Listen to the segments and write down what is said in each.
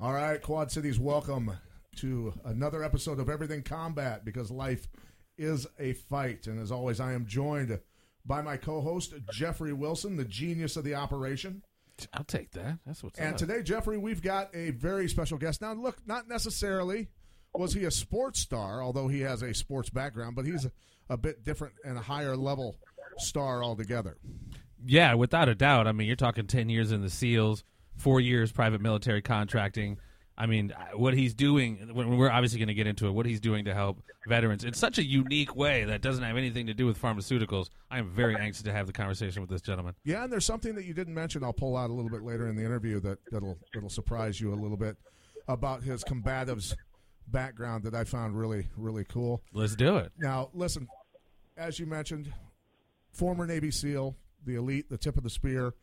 All right, Quad Cities, welcome to another episode of Everything Combat because life is a fight. And as always, I am joined by my co host, Jeffrey Wilson, the genius of the operation. I'll take that. That's what's And up. today, Jeffrey, we've got a very special guest. Now, look, not necessarily was he a sports star, although he has a sports background, but he's a, a bit different and a higher level star altogether. yeah, without a doubt. I mean, you're talking 10 years in the SEALs, four years private military contracting. I mean, what he's doing, when we're obviously going to get into it, what he's doing to help veterans in such a unique way that doesn't have anything to do with pharmaceuticals. I am very anxious to have the conversation with this gentleman. Yeah, and there's something that you didn't mention. I'll pull out a little bit later in the interview that that'll that'll surprise you a little bit about his combatives background that I found really really cool. Let's do it. Now, listen, as you mentioned, former Navy SEAL, the elite, the tip of the spear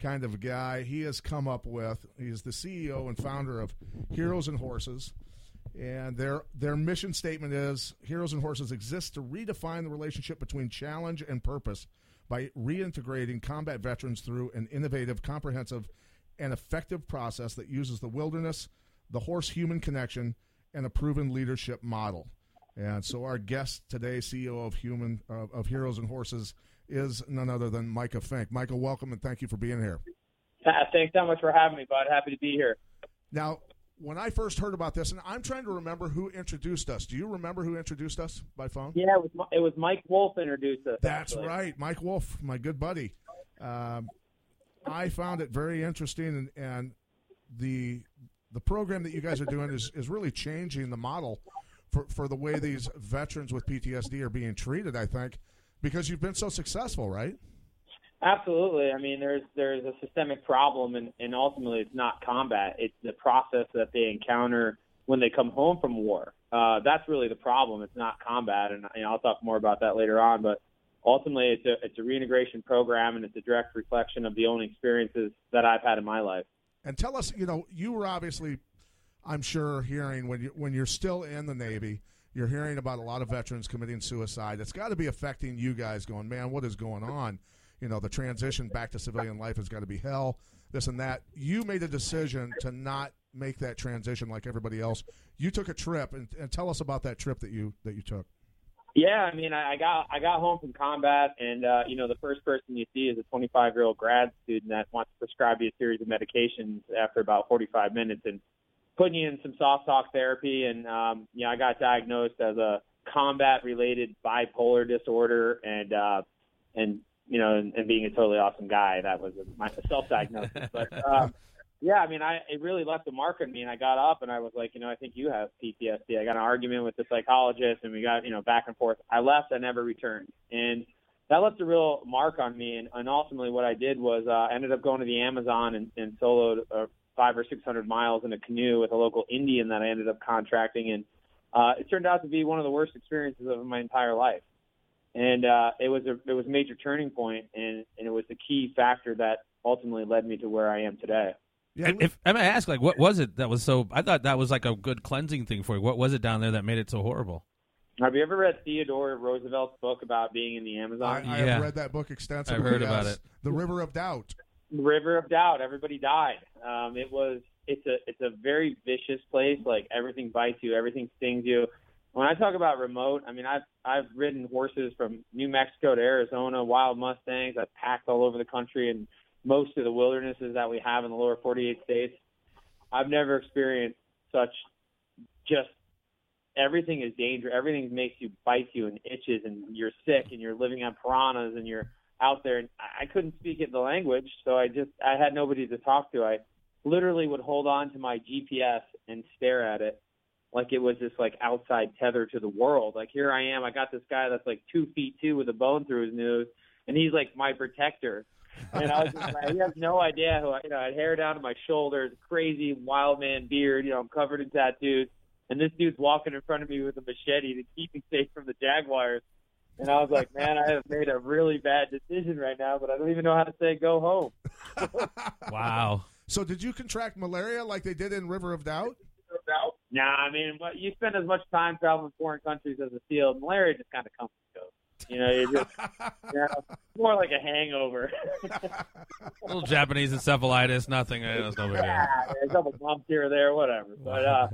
kind of guy. He has come up with. He is the CEO and founder of Heroes and Horses. And their their mission statement is Heroes and Horses exist to redefine the relationship between challenge and purpose by reintegrating combat veterans through an innovative, comprehensive, and effective process that uses the wilderness, the horse human connection, and a proven leadership model. And so our guest today, CEO of Human uh, of Heroes and Horses, is none other than Micah Fink. Michael, welcome and thank you for being here. Uh, thanks so much for having me, bud. Happy to be here. Now, when I first heard about this, and I'm trying to remember who introduced us. Do you remember who introduced us by phone? Yeah, it was it was Mike Wolf introduced us. That's actually. right, Mike Wolf, my good buddy. Um, I found it very interesting, and, and the the program that you guys are doing is, is really changing the model for, for the way these veterans with PTSD are being treated. I think because you've been so successful, right? Absolutely. I mean, there's there's a systemic problem, and, and ultimately, it's not combat. It's the process that they encounter when they come home from war. Uh, that's really the problem. It's not combat, and you know, I'll talk more about that later on. But ultimately, it's a it's a reintegration program, and it's a direct reflection of the own experiences that I've had in my life. And tell us, you know, you were obviously, I'm sure, hearing when you when you're still in the Navy, you're hearing about a lot of veterans committing suicide. It's got to be affecting you guys. Going, man, what is going on? You know, the transition back to civilian life has got to be hell. This and that. You made a decision to not make that transition like everybody else. You took a trip, and, and tell us about that trip that you that you took. Yeah, I mean, I got I got home from combat, and uh, you know, the first person you see is a 25 year old grad student that wants to prescribe you a series of medications after about 45 minutes, and putting you in some soft talk therapy. And um, you know, I got diagnosed as a combat related bipolar disorder, and uh, and you know, and, and being a totally awesome guy. That was my self diagnosis, but. Um, yeah, I mean, I it really left a mark on me, and I got up and I was like, you know, I think you have PTSD. I got an argument with the psychologist, and we got you know back and forth. I left, I never returned, and that left a real mark on me. And, and ultimately, what I did was uh, I ended up going to the Amazon and, and soloed uh, five or six hundred miles in a canoe with a local Indian that I ended up contracting, and uh, it turned out to be one of the worst experiences of my entire life. And uh, it was a it was a major turning point, and and it was the key factor that ultimately led me to where I am today. Yeah, And if I may ask, like, what was it that was so? I thought that was like a good cleansing thing for you. What was it down there that made it so horrible? Have you ever read Theodore Roosevelt's book about being in the I, Amazon? I Yeah. have read that book extensively. I've heard about it. The River of Doubt. River of Doubt. Everybody died. Um, it was. It's a. It's a very vicious place. Like everything bites you. Everything stings you. When I talk about remote, I mean I've I've ridden horses from New Mexico to Arizona, wild mustangs. I've packed all over the country and most of the wildernesses that we have in the lower 48 states. I've never experienced such just everything is dangerous. Everything makes you bites you and itches, and you're sick, and you're living on piranhas, and you're out there. And I couldn't speak it the language, so I just I had nobody to talk to. I literally would hold on to my GPS and stare at it like it was this like outside tether to the world. Like here I am, I got this guy that's like two feet two with a bone through his nose, and he's like my protector. And I was just like, he has no idea who I, you know, I had hair down to my shoulders, crazy wild man beard, you know, I'm covered in tattoos. And this dude's walking in front of me with a machete to keep me safe from the Jaguars. And I was like, man, I have made a really bad decision right now, but I don't even know how to say go home. Wow. So, did you contract malaria like they did in River of Doubt? Nah, I mean, but you spend as much time traveling foreign countries as a field, malaria just kind of comes and goes. You know, you just you know, more like a hangover. little Japanese encephalitis, nothing. It was no big yeah, a couple bumps here or there, whatever. But uh,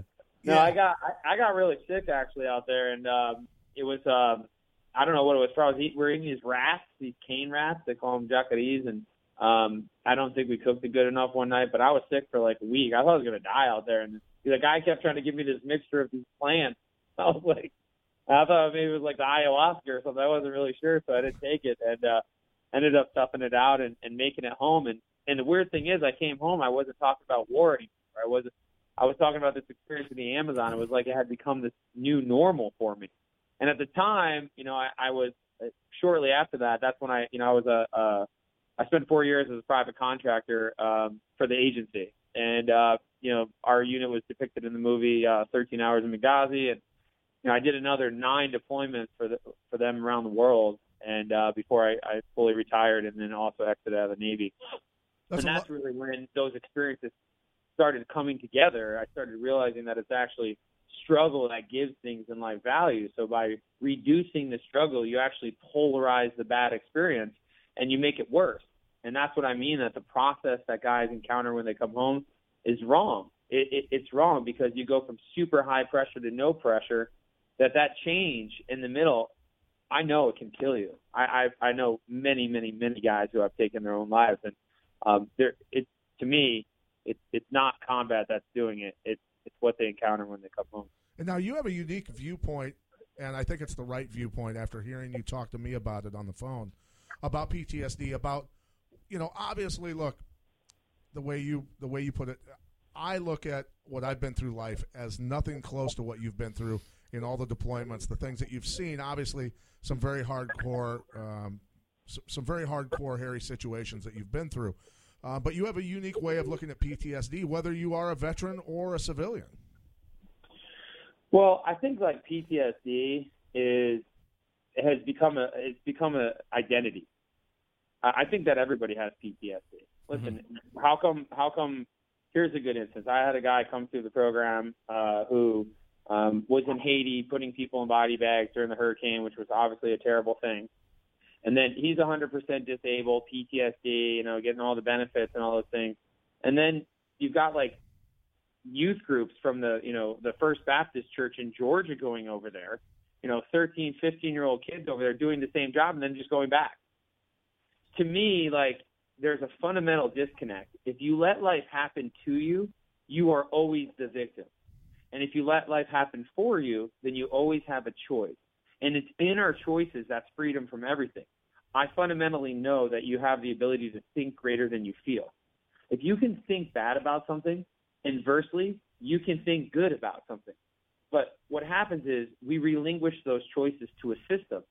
no, Yeah. I got I, I got really sick actually out there, and um, it was um, I don't know what it was. Probably eat- we're eating these rats, these cane rats. They call them jacarees, and um, I don't think we cooked it good enough one night. But I was sick for like a week. I thought I was gonna die out there, and the guy kept trying to give me this mixture of these plants. I was like, I thought maybe it was like the ayahuasca or something. I wasn't really sure, so I didn't take it, and uh, ended up stuffing it out and, and making it home. And and the weird thing is, I came home. I wasn't talking about war anymore. I wasn't. I was talking about this experience in the Amazon. It was like it had become this new normal for me. And at the time, you know, I, I was uh, shortly after that. That's when I, you know, I was a. Uh, spent four years as a private contractor um, for the agency, and uh, you know, our unit was depicted in the movie uh, 13 Hours in Benghazi, and you know, I did another nine deployments for the for them around the world, and uh, before I, I fully retired, and then also exited out of the Navy That's and that's really when those experiences started coming together. I started realizing that it's actually struggle that gives things in life value. So by reducing the struggle, you actually polarize the bad experience and you make it worse. And that's what I mean that the process that guys encounter when they come home is wrong. It, it, it's wrong because you go from super high pressure to no pressure. That that change in the middle, I know it can kill you. I I, I know many many many guys who have taken their own lives, and um, there it to me it's it's not combat that's doing it. It's it's what they encounter when they come home. And now you have a unique viewpoint, and I think it's the right viewpoint after hearing you talk to me about it on the phone about PTSD. About you know, obviously, look the way you the way you put it. I look at what I've been through life as nothing close to what you've been through in all the deployments, the things that you've seen. Obviously, some very hardcore, um, some very hardcore, hairy situations that you've been through. Uh, but you have a unique way of looking at PTSD, whether you are a veteran or a civilian. Well, I think like PTSD is has become a it's become a identity. I I think that everybody has PTSD. Listen, how come how come here's a good instance. I had a guy come through the program uh, who um, was in Haiti putting people in body bags during the hurricane, which was obviously a terrible thing. And then he's 100% disabled, PTSD, you know, getting all the benefits and all those things. And then you've got like youth groups from the, you know, the First Baptist Church in Georgia going over there, you know, 13, 15 year old kids over there doing the same job and then just going back. To me, like, there's a fundamental disconnect. If you let life happen to you, you are always the victim. And if you let life happen for you, then you always have a choice. And it's in our choices that's freedom from everything. I fundamentally know that you have the ability to think greater than you feel. If you can think bad about something, inversely, you can think good about something. But what happens is we relinquish those choices to a system.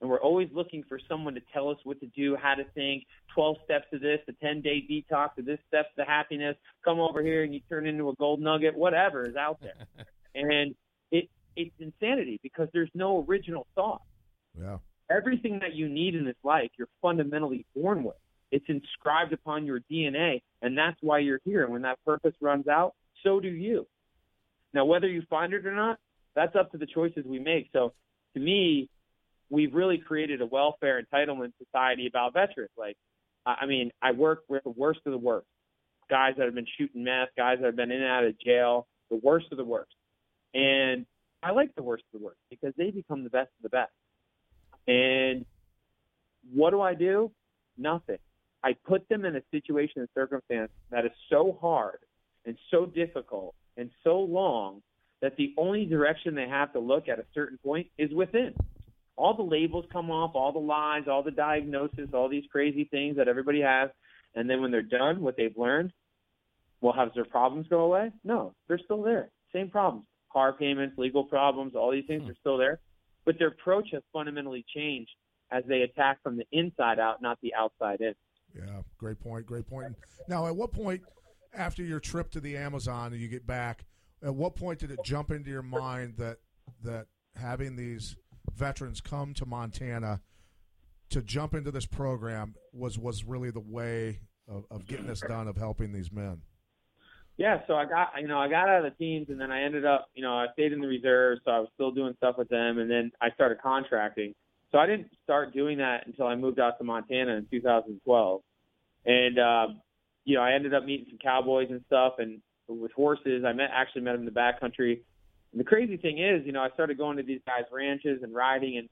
And we're always looking for someone to tell us what to do, how to think, 12 steps to this, the 10 day detox, to this steps to happiness, come over here and you turn into a gold nugget, whatever is out there. and it, it's insanity because there's no original thought. Yeah. Everything that you need in this life, you're fundamentally born with. It's inscribed upon your DNA, and that's why you're here. And when that purpose runs out, so do you. Now, whether you find it or not, that's up to the choices we make. So, to me, we've really created a welfare entitlement society about veterans. Like, I mean, I work with the worst of the worst guys that have been shooting meth, guys that have been in and out of jail, the worst of the worst. And I like the worst of the worst because they become the best of the best. And what do I do? Nothing. I put them in a situation and circumstance that is so hard and so difficult and so long that the only direction they have to look at a certain point is within. All the labels come off, all the lies, all the diagnosis, all these crazy things that everybody has. And then when they're done, what they've learned, well, have their problems go away? No, they're still there. Same problems. Car payments, legal problems, all these things hmm. are still there. But their approach has fundamentally changed as they attack from the inside out, not the outside in. Yeah, great point. Great point. Now, at what point after your trip to the Amazon and you get back, at what point did it jump into your mind that that having these veterans come to Montana to jump into this program was was really the way of, of getting this done of helping these men? Yeah, so I got you know I got out of the teams and then I ended up you know I stayed in the reserves, so I was still doing stuff with them, and then I started contracting. So I didn't start doing that until I moved out to Montana in 2012. And, um, you know, I ended up meeting some cowboys and stuff and with horses. I met, actually met them in the backcountry. And the crazy thing is, you know, I started going to these guys' ranches and riding. And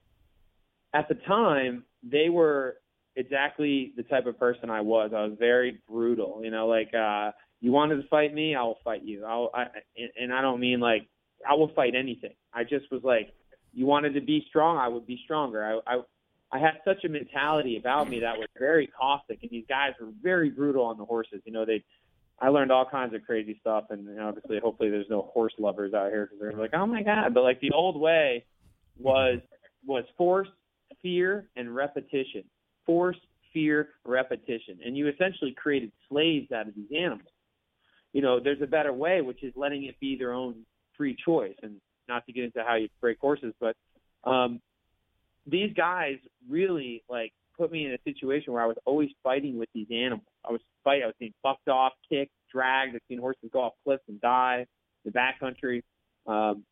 at the time, they were exactly the type of person I was. I was very brutal, you know, like, uh, you wanted to fight me, I will fight you. I'll, I, and I don't mean like I will fight anything. I just was like, you wanted to be strong, I would be stronger. I, I, I had such a mentality about me that was very caustic, and these guys were very brutal on the horses. You know, they, I learned all kinds of crazy stuff, and you know, obviously, hopefully, there's no horse lovers out here because they're like, oh my god. But like the old way was was force, fear, and repetition. Force, fear, repetition, and you essentially created slaves out of these animals. You know, there's a better way, which is letting it be their own free choice. And not to get into how you break horses, but um, these guys really like put me in a situation where I was always fighting with these animals. I was fighting. I was being fucked off, kicked, dragged. I've seen horses go off cliffs and die. In the backcountry. Um,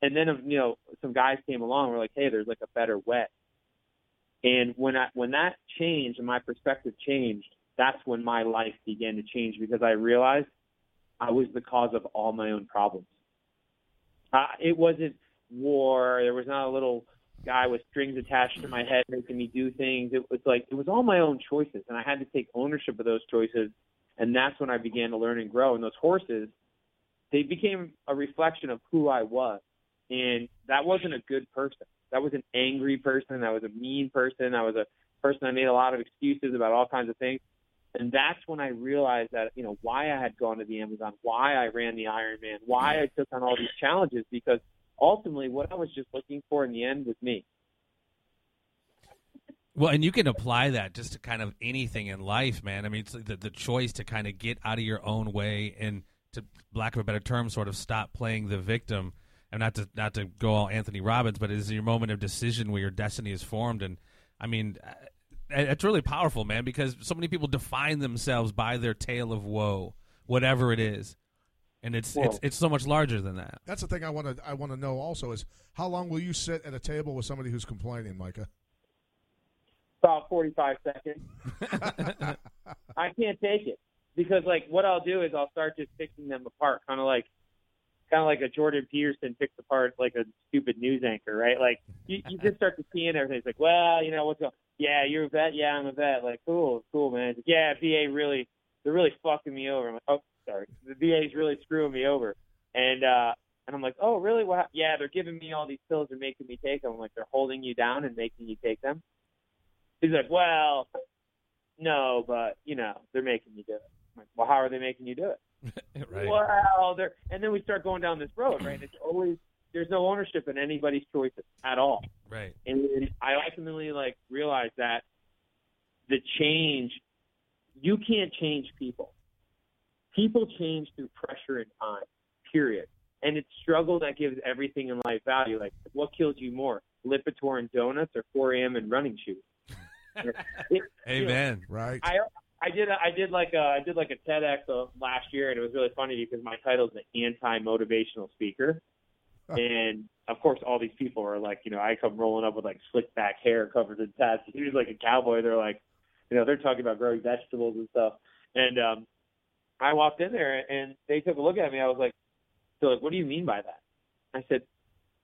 and then you know some guys came along. We're like, hey, there's like a better way. And when I when that changed and my perspective changed, that's when my life began to change because I realized I was the cause of all my own problems. Uh, it wasn't war. There was not a little guy with strings attached to my head making me do things. It was like it was all my own choices, and I had to take ownership of those choices. And that's when I began to learn and grow. And those horses, they became a reflection of who I was. And that wasn't a good person. That was an angry person. That was a mean person. I was a person that made a lot of excuses about all kinds of things. And that's when I realized that, you know, why I had gone to the Amazon, why I ran the Ironman, why I took on all these challenges, because ultimately what I was just looking for in the end was me. Well, and you can apply that just to kind of anything in life, man. I mean, it's the, the choice to kind of get out of your own way and, to lack of a better term, sort of stop playing the victim. And not to not to go all Anthony Robbins, but it is your moment of decision where your destiny is formed. And I mean, it's really powerful, man, because so many people define themselves by their tale of woe, whatever it is, and it's it's it's so much larger than that. That's the thing I want to I want to know also is how long will you sit at a table with somebody who's complaining, Micah? About forty five seconds. I can't take it because like what I'll do is I'll start just picking them apart, kind of like kind of like a Jordan Peterson picks apart like a stupid news anchor, right? Like you, you just start to see and everything's like, well, you know what's going yeah, you're a vet. Yeah, I'm a vet. Like, cool, cool, man. Like, yeah, VA really, they're really fucking me over. I'm like, oh, sorry, the VA's really screwing me over. And uh, and I'm like, oh, really? What? Yeah, they're giving me all these pills and making me take them. I'm like, they're holding you down and making you take them. He's like, well, no, but you know, they're making you do it. I'm like, well, how are they making you do it? right. Well, they're, and then we start going down this road, right? It's always there's no ownership in anybody's choices at all. Right. And I ultimately like realized that the change you can't change people. People change through pressure and time. Period. And it's struggle that gives everything in life value. Like what kills you more, Lipitor and donuts or 4 a.m. and running shoes? it, Amen. You know, right. I I did I did like a, I did like a TEDx last year, and it was really funny because my title is an anti motivational speaker and of course, all these people are like, you know, I come rolling up with like slick back hair covered in tats. He's like a cowboy. They're like, you know, they're talking about growing vegetables and stuff. And um, I walked in there and they took a look at me. I was like, so like, what do you mean by that? I said,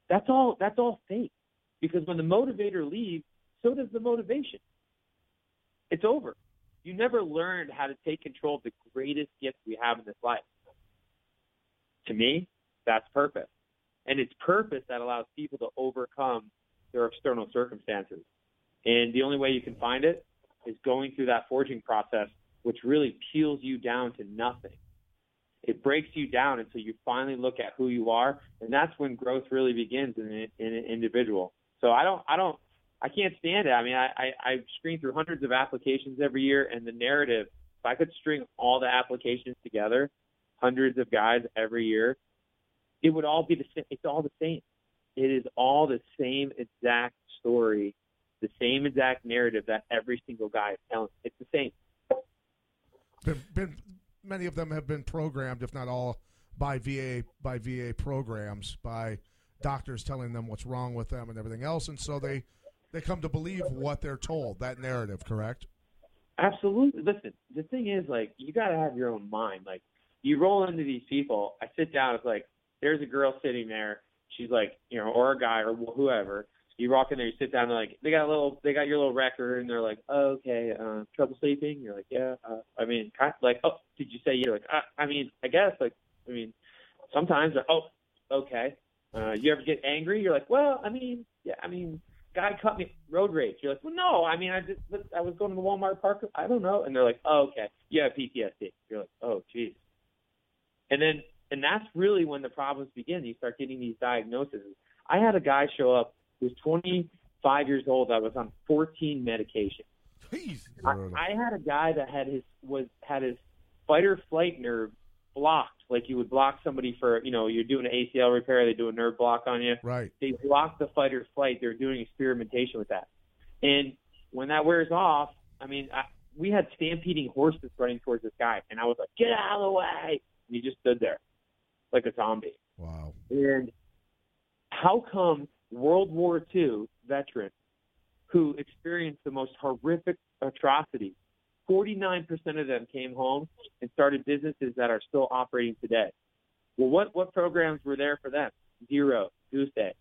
that's all. That's all fake. Because when the motivator leaves, so does the motivation. It's over. You never learned how to take control of the greatest gift we have in this life. To me, that's purpose. And it's purpose that allows people to overcome their external circumstances. And the only way you can find it is going through that forging process, which really peels you down to nothing. It breaks you down until you finally look at who you are, and that's when growth really begins in, an, in an individual. So I don't, I don't, I can't stand it. I mean, I, I, I screen through hundreds of applications every year, and the narrative. If I could string all the applications together, hundreds of guys every year, it would all be the same. It's all the same. It is all the same exact story, the same exact narrative that every single guy is telling. It's the same. Been, been, many of them have been programmed, if not all, by VA by VA programs by doctors telling them what's wrong with them and everything else, and so they they come to believe what they're told. That narrative, correct? Absolutely. Listen, the thing is, like, you got to have your own mind. Like, you roll into these people. I sit down. It's like there's a girl sitting there. She's like, you know, or a guy or whoever. You walk in there, you sit down, and like they got a little, they got your little record, and they're like, oh, okay, uh, trouble sleeping. You're like, yeah. Uh, I mean, kind of like, oh, did you say you're like, uh, I mean, I guess like, I mean, sometimes, oh, okay. Uh, you ever get angry? You're like, well, I mean, yeah, I mean, guy cut me road rage. You're like, well, no, I mean, I just I was going to the Walmart park. I don't know, and they're like, oh, okay, you have PTSD. You're like, oh, geez. And then, and that's really when the problems begin. You start getting these diagnoses. I had a guy show up who was 25 years old. I was on 14 medications. Jeez. I, I had a guy that had his was had his fight or flight nerve blocked, like you would block somebody for you know you're doing an ACL repair, they do a nerve block on you. Right. They block the fight or flight. They're doing experimentation with that, and when that wears off, I mean, I, we had stampeding horses running towards this guy, and I was like, "Get out of the way!" And he just stood there like a zombie. Wow. And how come World War II veterans who experienced the most horrific atrocities, 49% of them came home and started businesses that are still operating today. Well, what, what programs were there for them? Zero. Goose Egg.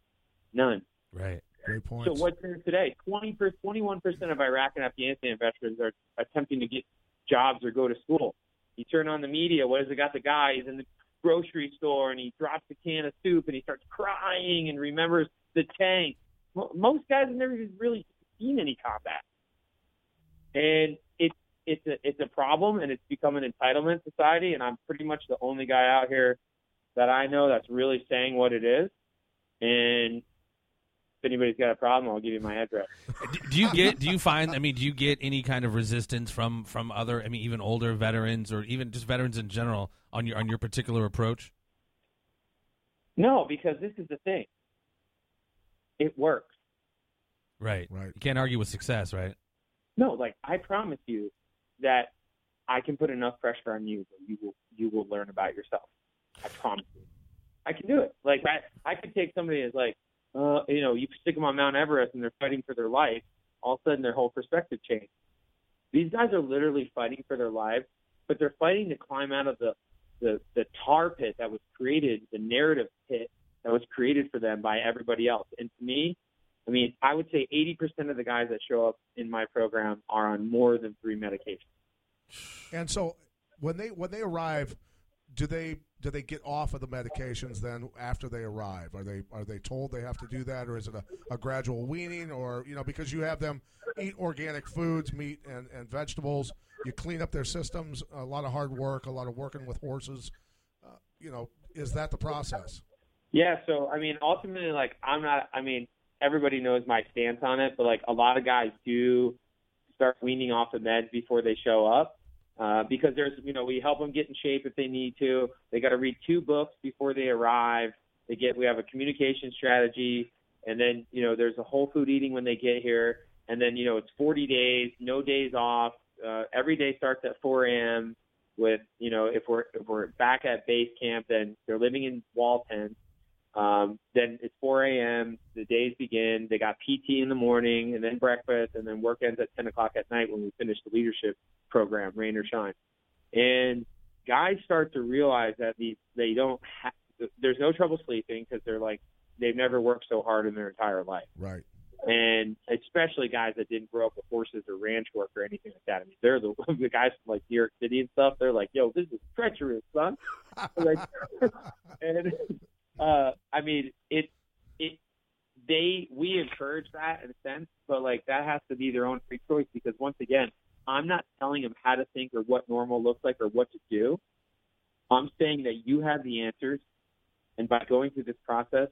None. Right. Great point. So what's there today? 20 per, 21% of Iraq and Afghanistan veterans are attempting to get jobs or go to school. You turn on the media, what has it got the guy? He's in the grocery store and he drops a can of soup and he starts crying and remembers the tank. Most guys have never even really seen any combat. And it's it's a it's a problem and it's become an entitlement society and I'm pretty much the only guy out here that I know that's really saying what it is. And if anybody's got a problem, I'll give you my address. do, you get? Do you find? I mean, do you get any kind of resistance from from other? I mean, even older veterans or even just veterans in general on your on your particular approach? No, because this is the thing. It works. Right. Right. You can't argue with success, right? No, like I promise you that I can put enough pressure on you that you will you will learn about yourself. I promise you. I can do it. Like I I could take somebody as like, uh, you know, you stick them on Mount Everest and they're fighting for their life. All of a sudden, their whole perspective changed. These guys are literally fighting for their lives, but they're fighting to climb out of the the the tar pit that was created, the narrative pit that was created for them by everybody else. And to me, I mean, I would say 80% of the guys that show up in my program are on more than three medications. And so when they when they arrive, do they do they get off of the medications then after they arrive? Are they are they told they have to do that, or is it a, a gradual weaning, or you know because you have them eat organic foods, meat and, and vegetables, you clean up their systems, a lot of hard work, a lot of working with horses. Uh, you know, is that the process? Yeah, so I mean, ultimately, like I'm not. I mean, everybody knows my stance on it, but like a lot of guys do start weaning off the meds before they show up. Uh, because there's, you know, we help them get in shape if they need to. They got to read two books before they arrive. They get, we have a communication strategy, and then, you know, there's a whole food eating when they get here, and then, you know, it's 40 days, no days off. Uh, every day starts at 4 a.m. With, you know, if we're if we're back at base camp, then they're living in wall tents. Um, then it's 4 a.m. The days begin. They got PT in the morning, and then breakfast, and then work ends at 10 o'clock at night when we finish the leadership program, rain or shine. And guys start to realize that these they don't have. There's no trouble sleeping because they're like they've never worked so hard in their entire life. Right. And especially guys that didn't grow up with horses or ranch work or anything like that. I mean, they're the, the guys from like New York City and stuff. They're like, "Yo, this is treacherous, son." like, and uh, I mean, it it they we encourage that in a sense, but like that has to be their own free choice because once again, I'm not telling them how to think or what normal looks like or what to do. I'm saying that you have the answers, and by going through this process,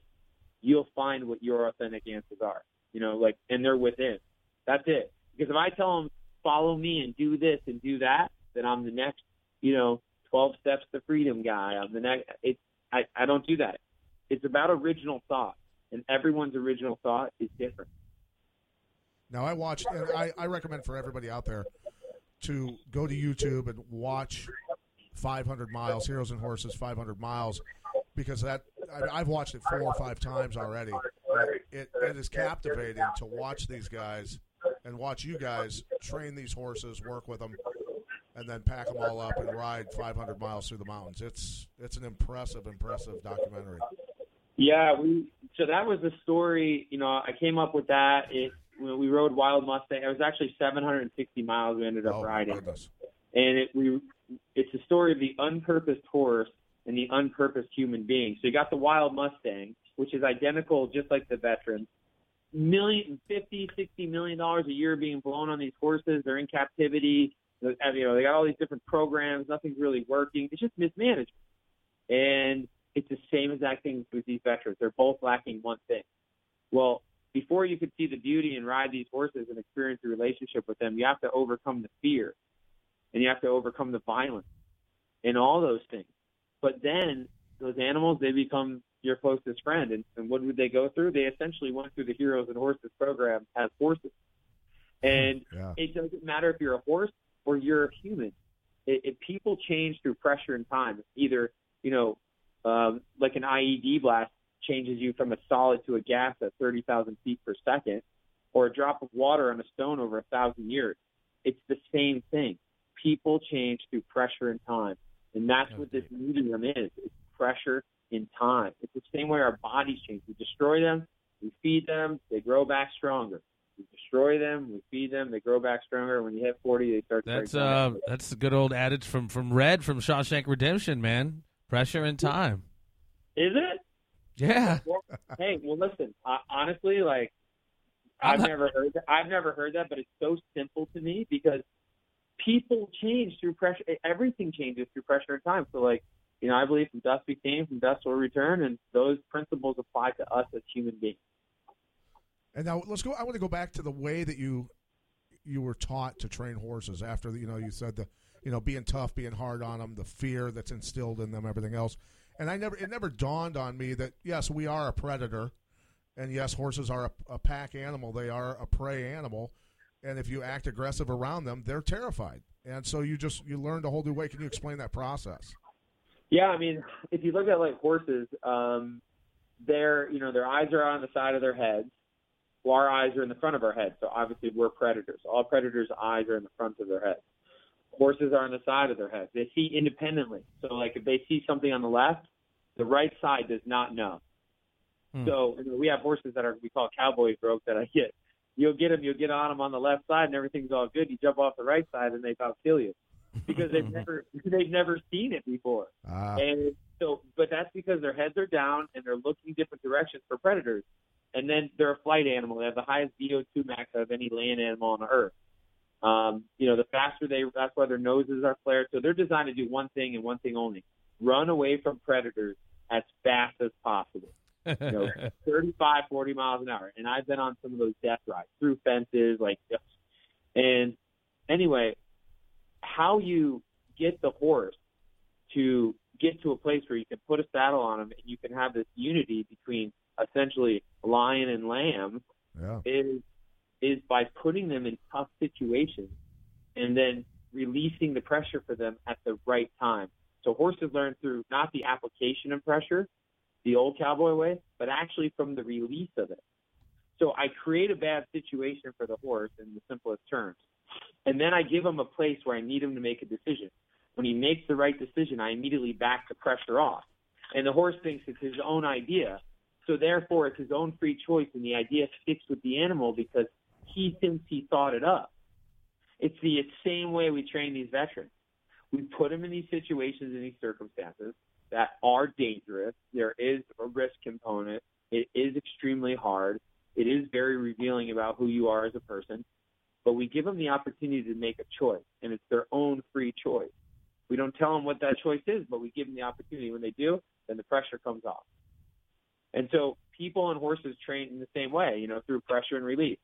you'll find what your authentic answers are. You know, like, and they're within. That's it. Because if I tell them follow me and do this and do that, then I'm the next, you know, 12 steps to freedom guy. I'm the next. It's I I don't do that. It's about original thought, and everyone's original thought is different. Now I watched, and I, I recommend for everybody out there to go to YouTube and watch 500 miles, Heroes and Horses 500 miles, because that I, I've watched it four or five times already, it, it is captivating to watch these guys and watch you guys train these horses, work with them, and then pack them all up and ride 500 miles through the mountains. It's it's an impressive, impressive documentary. Yeah, we so that was the story. You know, I came up with that. It we rode Wild Mustang. It was actually 760 miles we ended up oh, riding, goodness. and it we it's the story of the unpurposed horse and the unpurposed human being. So you got the Wild Mustang, which is identical, just like the veteran. Million, fifty, sixty million dollars a year being blown on these horses. They're in captivity. You know, they got all these different programs. Nothing's really working. It's just mismanagement. And it's the same exact thing with these veterans. They're both lacking one thing. Well, before you could see the beauty and ride these horses and experience a relationship with them, you have to overcome the fear and you have to overcome the violence and all those things. But then those animals, they become your closest friend. And, and what would they go through? They essentially went through the Heroes and Horses program as horses. And Yeah. it doesn't matter if you're a horse or you're a human. It, it, people change through pressure and time. Either, you know, um, like an IED blast changes you from a solid to a gas at 30,000 feet per second, or a drop of water on a stone over a thousand years. It's the same thing. People change through pressure and time. And that's what this medium is. It's pressure in time. It's the same way our bodies change. We destroy them, we feed them, they grow back stronger. We destroy them, we feed them, they grow back stronger. When you hit 40, they start That's uh, that's a good old adage from from Red from Shawshank Redemption, man. Pressure and time. Is it? Yeah. Well, hey, well, listen. Uh, honestly, like I've never heard that. I've never heard that, but it's so simple to me because people change through pressure. Everything changes through pressure and time. So, like, you know, I believe from dust we came, from dust will return, and those principles apply to us as human beings. And now let's go. I want to go back to the way that you you were taught to train horses. After you know, you said the you know being tough, being hard on them, the fear that's instilled in them, everything else. And I never it never dawned on me that yes, we are a predator, and yes, horses are a, a pack animal. They are a prey animal, and if you act aggressive around them, they're terrified. And so you just you learned a whole new way. Can you explain that process? Yeah, I mean, if you look at like horses, um, their you know their eyes are on the side of their heads. Well, our eyes are in the front of our head, so obviously we're predators. All predators' eyes are in the front of their head. Horses are on the side of their head. They see independently. So, like if they see something on the left, the right side does not know. Hmm. So you know, we have horses that are we call cowboy broke that I get. You'll get them, you'll get on them on the left side, and everything's all good. You jump off the right side, and they about kill you because they've never they've never seen it before. Ah, And so, but that's because their heads are down and they're looking different directions for predators. And then they're a flight animal. They have the highest VO2 max of any land animal on Earth. Um, you know, the faster they, that's why their noses are flared. So they're designed to do one thing and one thing only: run away from predators as fast as possible. You know, 35, 40 miles an hour. And I've been on some of those death rides through fences, like, and anyway, how you get the horse to get to a place where you can put a saddle on him and you can have this unity between essentially lion and lamb yeah. is is by putting them in tough situations and then releasing the pressure for them at the right time. So horses learn through not the application of pressure, the old cowboy way, but actually from the release of it. So I create a bad situation for the horse in the simplest terms. And then I give him a place where I need him to make a decision. When he makes the right decision, I immediately back the pressure off. And the horse thinks it's his own idea. So therefore, it's his own free choice, and the idea sticks with the animal because he thinks he thought it up. It's the same way we train these veterans. We put them in these situations and these circumstances that are dangerous. There is a risk component. It is extremely hard. It is very revealing about who you are as a person. But we give them the opportunity to make a choice, and it's their own free choice. We don't tell them what that choice is, but we give them the opportunity. When they do, then the pressure comes off. And so people and horses train in the same way, you know, through pressure and release.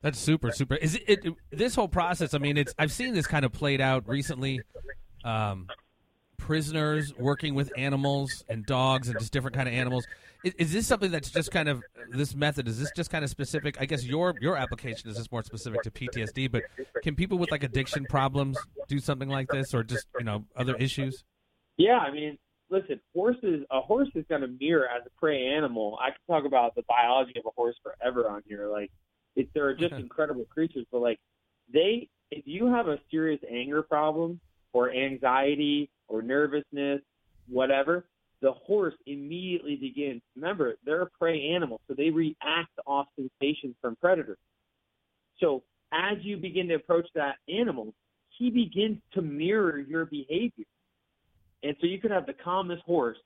That's super, super. Is it, it this whole process? I mean, it's I've seen this kind of played out recently. Um, prisoners working with animals and dogs and just different kind of animals. Is, is this something that's just kind of this method? Is this just kind of specific? I guess your your application is just more specific to PTSD, but can people with like addiction problems do something like this, or just you know other issues? Yeah, I mean, listen, horses. A horse is going to mirror as a prey animal. I could talk about the biology of a horse forever on here. Like, it, they're just incredible creatures. But like, they, if you have a serious anger problem or anxiety or nervousness, whatever, the horse immediately begins. Remember, they're a prey animal, so they react off sensations from predators. So as you begin to approach that animal, he begins to mirror your behavior. And so you could have the calmest horse,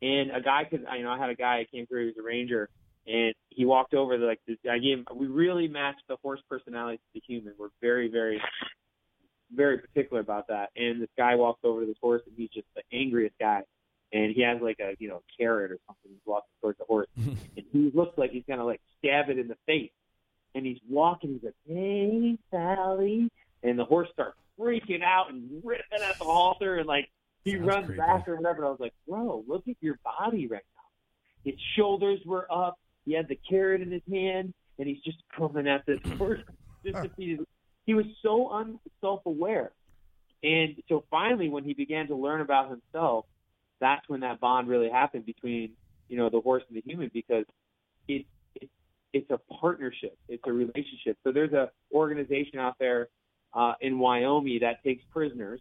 and a guy could, you know, I had a guy that came through, he was a ranger, and he walked over, like, this, I gave him, we really matched the horse personality to the human. We're very, very, very particular about that. And this guy walks over to this horse, and he's just the angriest guy. And he has like a, you know, carrot or something. He's walking towards the horse, and he looks like he's gonna like stab it in the face. And he's walking. He's like, "Hey, Sally," and the horse starts freaking out and ripping at the halter, and like he Sounds runs creepy. back or whatever. And I was like, bro, look at your body right now. His shoulders were up. He had the carrot in his hand, and he's just coming at this horse. Just defeated. He was so un self-aware, and so finally, when he began to learn about himself, that's when that bond really happened between you know the horse and the human because it, it it's a partnership, it's a relationship. So there's a organization out there uh, in Wyoming that takes prisoners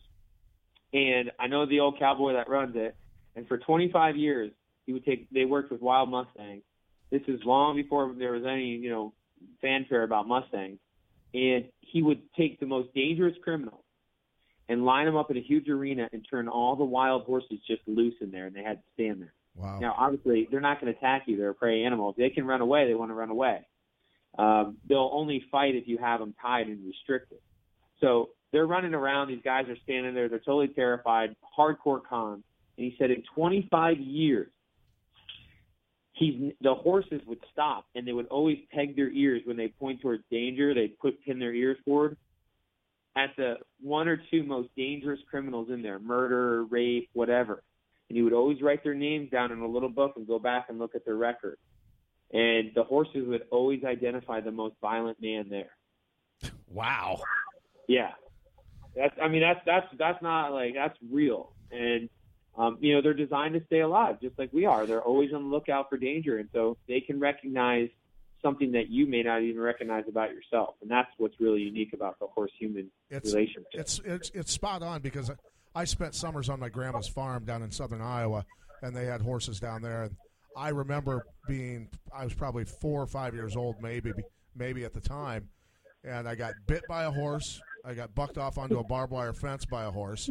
and I know the old cowboy that runs it. And for 25 years, he would take. They worked with wild mustangs. This is long before there was any, you know, fanfare about mustangs. And he would take the most dangerous criminals and line them up in a huge arena and turn all the wild horses just loose in there, and they had to stand there. Wow. Now, obviously, they're not going to attack you. They're a prey animal. If they can run away, they want to run away. Um, they'll only fight if you have them tied and restricted. So they're running around. These guys are standing there. They're totally terrified, hardcore cons. And he said in 25 years, he's the horses would stop and they would always peg their ears when they point towards danger. They'd put pin their ears forward at the one or two most dangerous criminals in there, murder, rape, whatever. And he would always write their names down in a little book and go back and look at their record. And the horses would always identify the most violent man there. Wow. Yeah, that's. I mean, that's that's that's not like that's real, and um, you know they're designed to stay alive, just like we are. They're always on the lookout for danger, and so they can recognize something that you may not even recognize about yourself, and that's what's really unique about the horse-human It's relationship. it's it's it's spot on because I spent summers on my grandma's farm down in southern Iowa, and they had horses down there. And I remember being I was probably four or five years old, maybe maybe at the time, and I got bit by a horse. I got bucked off onto a barbed wire fence by a horse.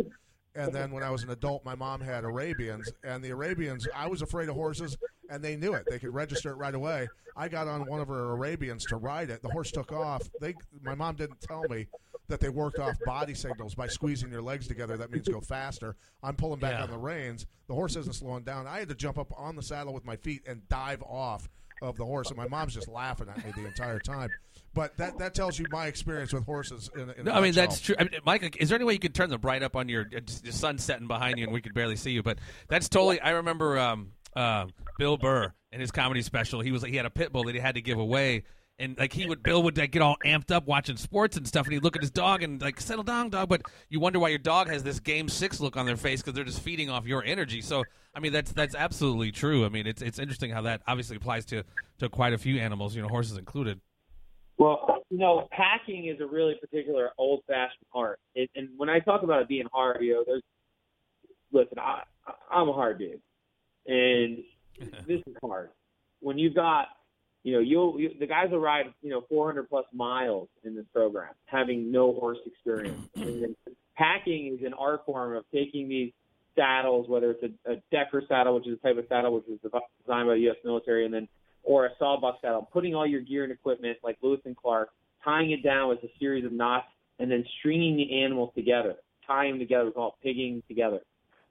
And then when I was an adult, my mom had Arabians, and the Arabians, I was afraid of horses, and they knew it. They could register it right away. I got on one of her Arabians to ride it. The horse took off. They, my mom didn't tell me that they worked off body signals by squeezing your legs together. That means go faster. I'm pulling back Yeah. on the reins. The horse isn't slowing down. I had to jump up on the saddle with my feet and dive off of the horse, and my mom's just laughing at me the entire time. But that that tells you my experience with horses. In, in No, I mean that's true. I mean, Mike, is there any way you could turn the bright up on your uh, the sun setting behind you and we could barely see you? But that's totally. I remember um, uh, Bill Burr in his comedy special. He was he had a pit bull that he had to give away, and like he would Bill would like, get all amped up watching sports and stuff, and he'd look at his dog and like settle down, dog. But you wonder why your dog has this game six look on their face because they're just feeding off your energy. So I mean that's that's absolutely true. I mean it's it's interesting how that obviously applies to to quite a few animals, you know, horses included. Well, you know, packing is a really particular old-fashioned art. It, and when I talk about it being hard, you know, there's listen, I, I'm a hard dude, and this is hard. When you've got, you know, you'll you, the guys will ride, you know, 400 plus miles in this program, having no horse experience. and then packing is an art form of taking these saddles, whether it's a, a Decker saddle, which is a type of saddle which was designed by the U.S. military, and then or a sawbuck saddle, putting all your gear and equipment like Lewis and Clark, tying it down with a series of knots, and then stringing the animals together, tying them together, we call it pigging together.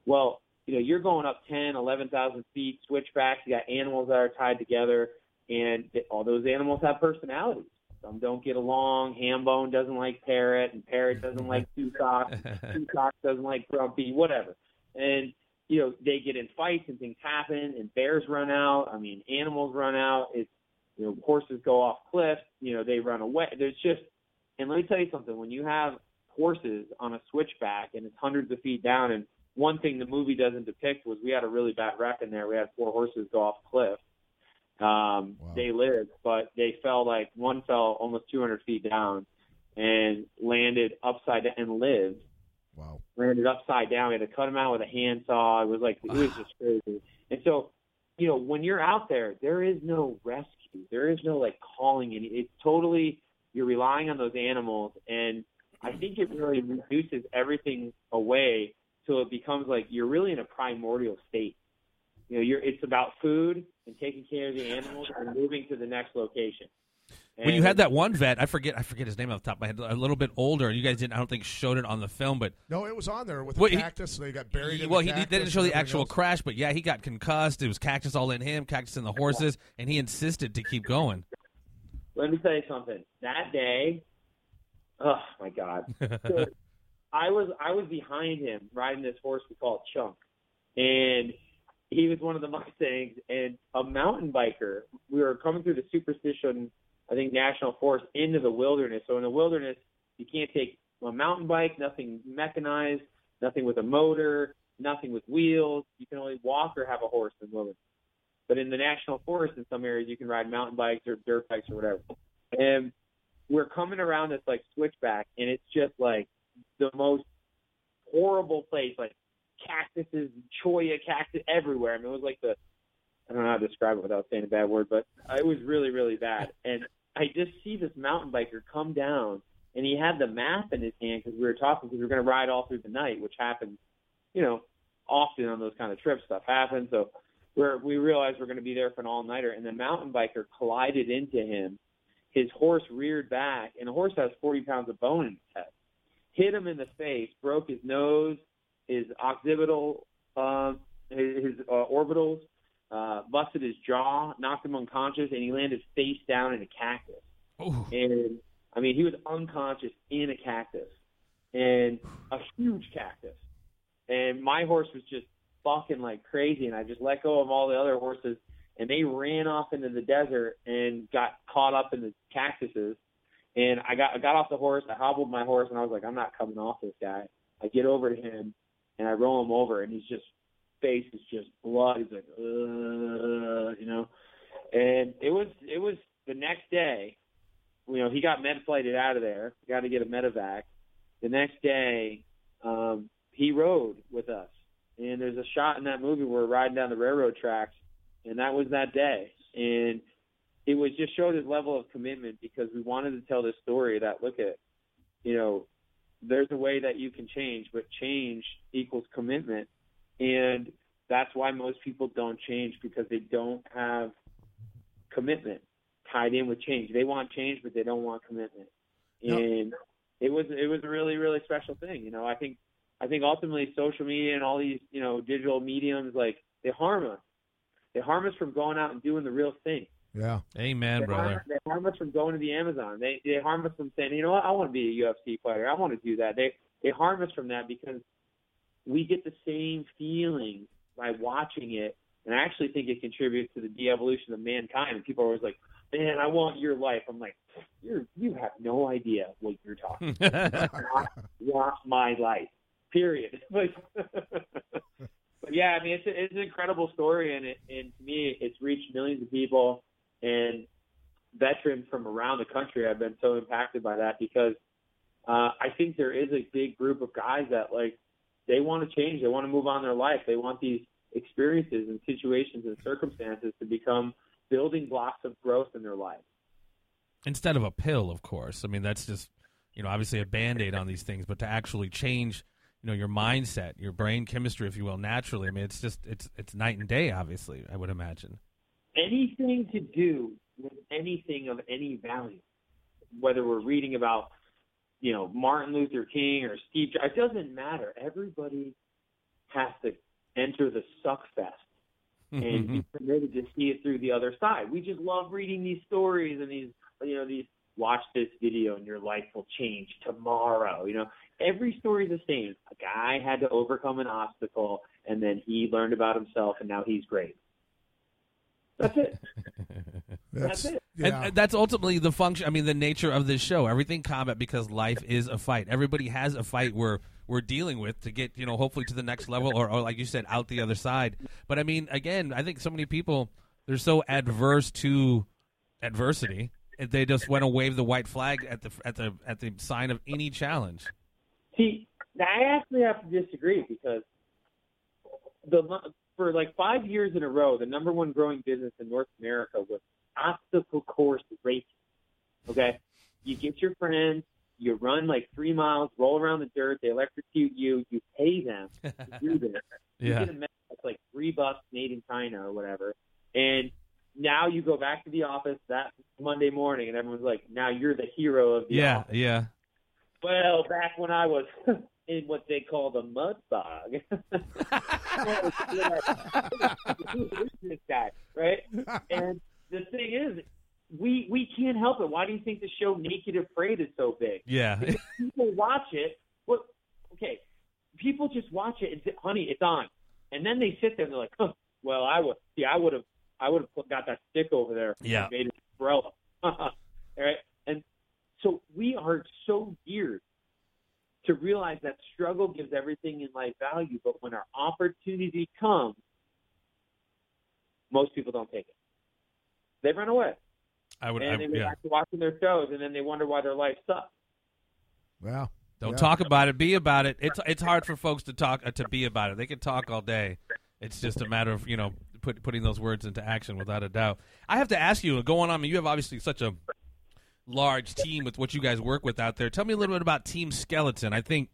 Well, you know, you're going up 10, 11,000 feet, switchbacks, you got animals that are tied together, and all those animals have personalities. Some don't get along. Hambone doesn't like Parrot, and Parrot doesn't like Tucock. Tucock doesn't like Grumpy, whatever. And you know, they get in fights and things happen and bears run out. I mean, animals run out. It's, you know, horses go off cliffs, you know, they run away. There's just, and let me tell you something, when you have horses on a switchback and it's hundreds of feet down and one thing the movie doesn't depict was we had a really bad wreck in there. We had four horses go off cliff. Um, Wow. They lived, but they fell like one fell almost 200 feet down and landed upside down and lived. Wow. Landed upside down. We had to cut him out with a handsaw. It was like it was just crazy. And so, you know, when you're out there, there is no rescue. There is no like calling. Any. It's totally you're relying on those animals, and I think it really reduces everything away so it becomes like you're really in a primordial state. You know, you're it's about food and taking care of the animals and moving to the next location. When you had that one vet, I forget I forget his name off the top of my head, a little bit older, and you guys didn't I don't think showed it on the film, but No, it was on there with the Well, he- cactus. they got buried. in well, the he they didn't show the actual else. crash, but yeah, he got concussed. It was cactus all in him, cactus in the horses, and he insisted to keep going. let me tell you something. That day, oh my God. So I was I was behind him riding this horse we call Chunk, and he was one of the Mustangs. And a mountain biker. We were coming through the Superstition, I think National Forest into the wilderness. So in the wilderness, you can't take a mountain bike, nothing mechanized, nothing with a motor, nothing with wheels. You can only walk or have a horse in the wilderness. But in the national forest, in some areas, you can ride mountain bikes or dirt bikes or whatever. And we're coming around this like switchback, and it's just like the most horrible place, like cactuses, cholla cactus everywhere. I mean, it was like the I don't know how to describe it without saying a bad word, but it was really, really bad. And I just see this mountain biker come down, and he had the map in his hand because we were talking because we were going to ride all through the night, which happens, you know, often on those kind of trips. Stuff happens, so we're, we realized we're going to be there for an all nighter, and the mountain biker collided into him. His horse reared back, and the horse has 40 pounds of bone in his head. Hit him in the face, broke his nose, his occipital, uh, his, his uh, orbitals, uh, busted his jaw, knocked him unconscious, and he landed face down in a cactus. Ooh. And I mean, he was unconscious in a cactus, and a huge cactus. And my horse was just bucking like crazy, and I just let go of all the other horses, and they ran off into the desert and got caught up in the cactuses. And I got I got off the horse, I hobbled my horse, and I was like, I'm not coming off this guy. I get over to him, and I roll him over, and he's just face is just blood. He's like, uh, you know. And it was it was the next day. You know, he got med flighted out of there. Got to get a medevac. The next day, um, he rode with us, and there's a shot in that movie where we're riding down the railroad tracks, and that was that day. And it was just showed his level of commitment because we wanted to tell this story that look at, you know, there's a way that you can change, but change equals commitment, and that's why most people don't change because they don't have commitment tied in with change. They want change, but they don't want commitment. Yep. And it was it was a really really special thing. You know, I think I think ultimately social media and all these you know digital mediums like they harm us. They harm us from going out and doing the real thing. Yeah. Amen, They harm, brother. they harm us from going to the Amazon. They they harm us from saying, you know what, I want to be a UFC fighter. I want to do that. They they harm us from that because we get the same feeling by watching it, and I actually think it contributes to the de-evolution of mankind. And people are always like, "Man, I want your life." I'm like, "You you have no idea what you're talking. about. want my life. Period." Like, but yeah, I mean, it's a, it's an incredible story, and it, and to me, it's reached millions of people and veterans from around the country have been so impacted by that because uh, I think there is a big group of guys that like they want to change, they want to move on their life, they want these experiences and situations and circumstances to become building blocks of growth in their life. Instead of a pill, of course. I mean, that's just you know obviously a band aid on these things, but to actually change you know your mindset, your brain chemistry, if you will, naturally. I mean, it's just it's it's night and day. Obviously, I would imagine. anything to do with anything of any value, whether we're reading about, you know, Martin Luther King or Steve Jobs, it doesn't matter. Everybody has to enter the suck fest and mm-hmm. be committed to see it through the other side. We just love reading these stories and these, you know, these watch this video and your life will change tomorrow. You know, every story is the same. A guy had to overcome an obstacle and then he learned about himself and now he's great. That's it. That's, That's it. Yeah. And, and that's ultimately the function. I mean, the nature of this show. Everything combat because life is a fight. Everybody has a fight we're we're dealing with to get you know hopefully to the next level or, or like you said out the other side. But I mean, again, I think so many people they're so adverse to adversity they just want to wave the white flag at the at the at the sign of any challenge. See, I actually have to disagree because the for like five years in a row, the number one growing business in North America was obstacle course racing. Okay, you get your friends, you run like three miles, roll around the dirt, they electrocute you, you pay them to do this. yeah. You get a medal that's like three bucks made in China or whatever, and now you go back to the office that Monday morning, and everyone's like, "Now you're the hero of the yeah, office." yeah. Well, back when I was in what they call the mud bog, Who's this guy, right? And the thing is, we we can't help it. Why do you think the show Naked Afraid is so big? Yeah. people watch it. Well, okay, people just watch it and say, "Honey, it's on," and then they sit there and they're like, huh, "Well, I would see, I would have, I would have got that stick over there, Yeah. and made an umbrella." All right, and so we are so geared to realize that struggle gives everything in life value, but when our opportunity comes, most people don't take it. They run away I would. I, and they go yeah. back to watching their shows, and then they wonder why their life sucks. Well, Don't yeah. talk about it. Be about it. It's it's hard for folks to talk uh, to be about it. They can talk all day. It's just a matter of you know put, putting those words into action without a doubt. I have to ask you, going on. I mean, you have obviously such a large team with what you guys work with out there. Tell me a little bit about Team Skeleton. I think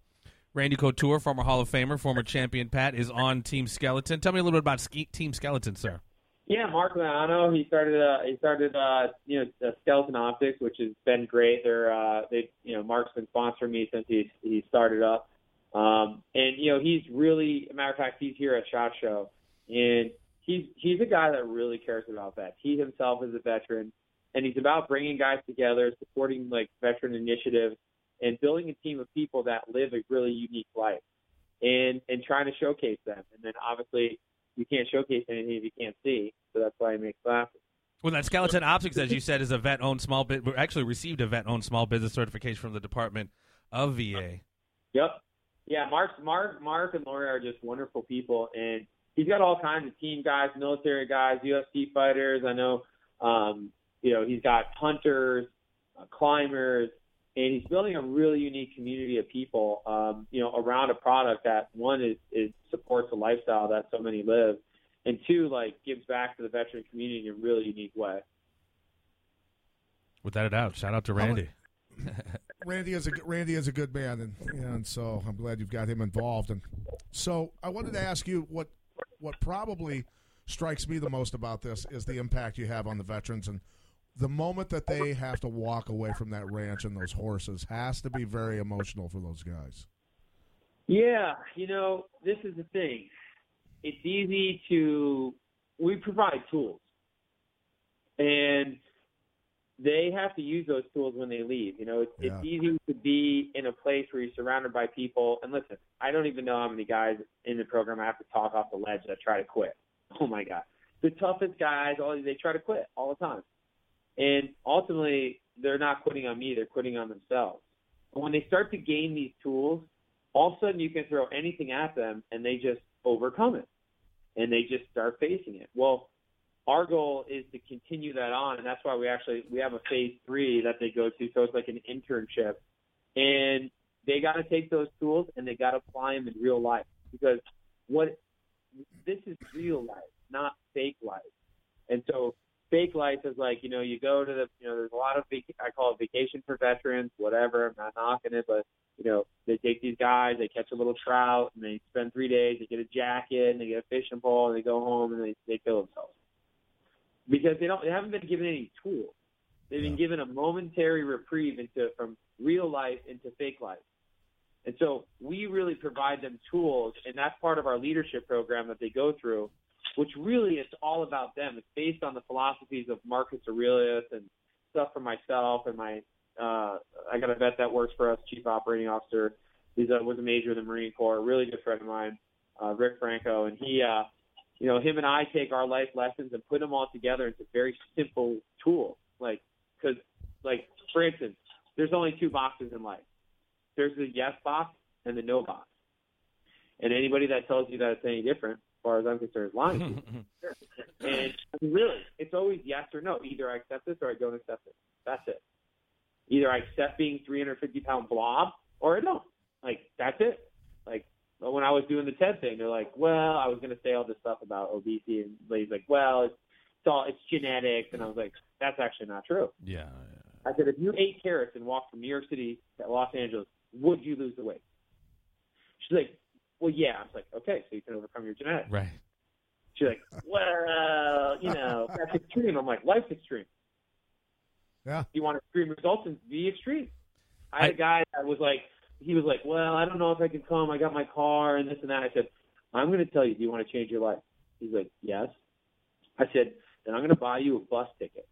Randy Couture, former Hall of Famer, former champion Pat, is on Team Skeleton. Tell me a little bit about Ske- Team Skeleton, sir. Yeah, Mark Leano. He started. Uh, he started. Uh, you know, Skeleton Optics, which has been great. They're. Uh, they. You know, Mark's been sponsoring me since he he started up. Um, and you know, he's really. matter of fact, he's here at Shot Show, and he's he's a guy that really cares about vets. He himself is a veteran, and he's about bringing guys together, supporting like veteran initiatives, and building a team of people that live a really unique life, and and trying to showcase them. And then obviously you can't showcase anything if you can't see. So that's why he makes glasses. Well, that Skeleton Optics, as you said, is a vet-owned small bit. We actually, received a vet-owned small business certification from the Department of VA. Yep. Yeah, Mark, Mark, Mark, and Lori are just wonderful people, and he's got all kinds of team guys, military guys, UFC fighters. I know, um, you know, he's got hunters, uh, climbers, and he's building a really unique community of people, um, you know, around a product that one is, is supports a lifestyle that so many live, and two, like gives back to the veteran community in a really unique way. Without a doubt. Shout out to Randy. Randy is a Randy is a good man, and and so I'm glad you've got him involved. And so I wanted to ask you what what probably strikes me the most about this is the impact you have on the veterans and the moment that they have to walk away from that ranch and those horses has to be very emotional for those guys. Yeah, you know, this is the thing. It's easy to we provide tools. And they have to use those tools when they leave. You know, it's, Yeah. it's easy to be in a place where you're surrounded by people. And listen, I don't even know how many guys in the program I have to talk off the ledge that try to quit. Oh my God, the toughest guys, all they try to quit all the time. And ultimately, they're not quitting on me; they're quitting on themselves. But when they start to gain these tools, all of a sudden you can throw anything at them, and they just overcome it, and they just start facing it. Well, our goal is to continue that on, and that's why we actually we have a phase three that they go to. So it's like an internship, and they got to take those tools and they got to apply them in real life because what this is real life, not fake life. And so fake life is like you know you go to the you know there's a lot of vac- I call it vacation for veterans, whatever. I'm not knocking it, but you know they take these guys, they catch a little trout, and they spend three days. They get a jacket, and they get a fishing pole, and they go home and they they kill themselves because they don't they haven't been given any tools. They've been Yeah. given a momentary reprieve into from real life into fake life. And so we really provide them tools, and that's part of our leadership program that they go through, which really is all about them. It's based on the philosophies of Marcus Aurelius and stuff from myself and my. Uh, I got a vet that works for us, chief operating officer. He's a, was a major in the Marine Corps, really good friend of mine, uh, Rick Franco, and he, uh, you know, him and I take our life lessons and put them all together into a very simple tools. Like, because, like, for instance, there's only two boxes in life. There's the yes box and the no box. And anybody that tells you that it's any different, far as I'm concerned, is lying and really, it's always yes or no. Either I accept this or I don't accept it. That's it. Either I accept being 350 pound blob or I don't. Like that's it. Like when I was doing the TED thing, they're like, well, I was going to say all this stuff about obesity, and Lady's like, well, it's, it's all it's genetics, and I was like, that's actually not true. Yeah. I said, if you ate carrots and walked from New York City to Los Angeles, would you lose the weight? She's like, well, yeah. I was like, okay, so you can overcome your genetics. Right. She's like, well, you know, that's extreme. I'm like, life's extreme. Yeah. You want extreme results and be extreme. I had a I- guy that was like, he was like, well, I don't know if I can come. I got my car and this and that. I said, I'm going to tell you, do you want to change your life? He's like, yes. I said, then I'm going to buy you a bus ticket.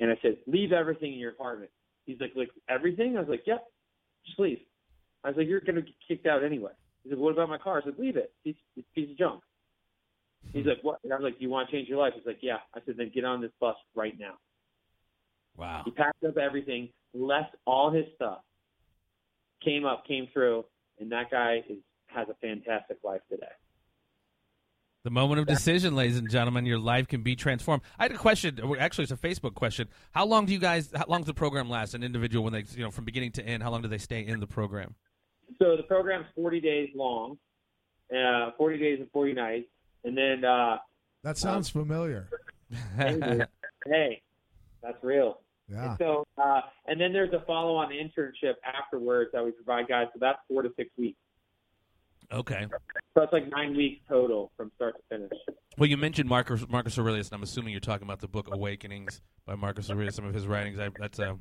And I said, leave everything in your apartment. He's like, like everything? I was like, yep, just leave. I was like, you're going to get kicked out anyway. He said, what about my car? I said, leave it. It's it's a piece of junk. He's like, what? And I was like, do you want to change your life? He's like, yeah. I said, then get on this bus right now. Wow. He packed up everything, left all his stuff, came up, came through, and that guy is has a fantastic life today. The moment of decision, ladies and gentlemen, your life can be transformed. I had a question. Actually, it's a Facebook question. How long do you guys? How long does the program last? An individual when they, you know, from beginning to end, how long do they stay in the program? So the program's 40 days long, uh, 40 days and 40 nights, and then uh, That sounds familiar. hey, that's real. Yeah. And so, uh, and then there's a follow-on internship afterwards that we provide guys. So that's four to six weeks. okay. So it's like nine weeks total from start to finish. Well, you mentioned Marcus Marcus Aurelius, and I'm assuming you're talking about the book Awakenings by Marcus Aurelius. Some of his writings. I, that's a.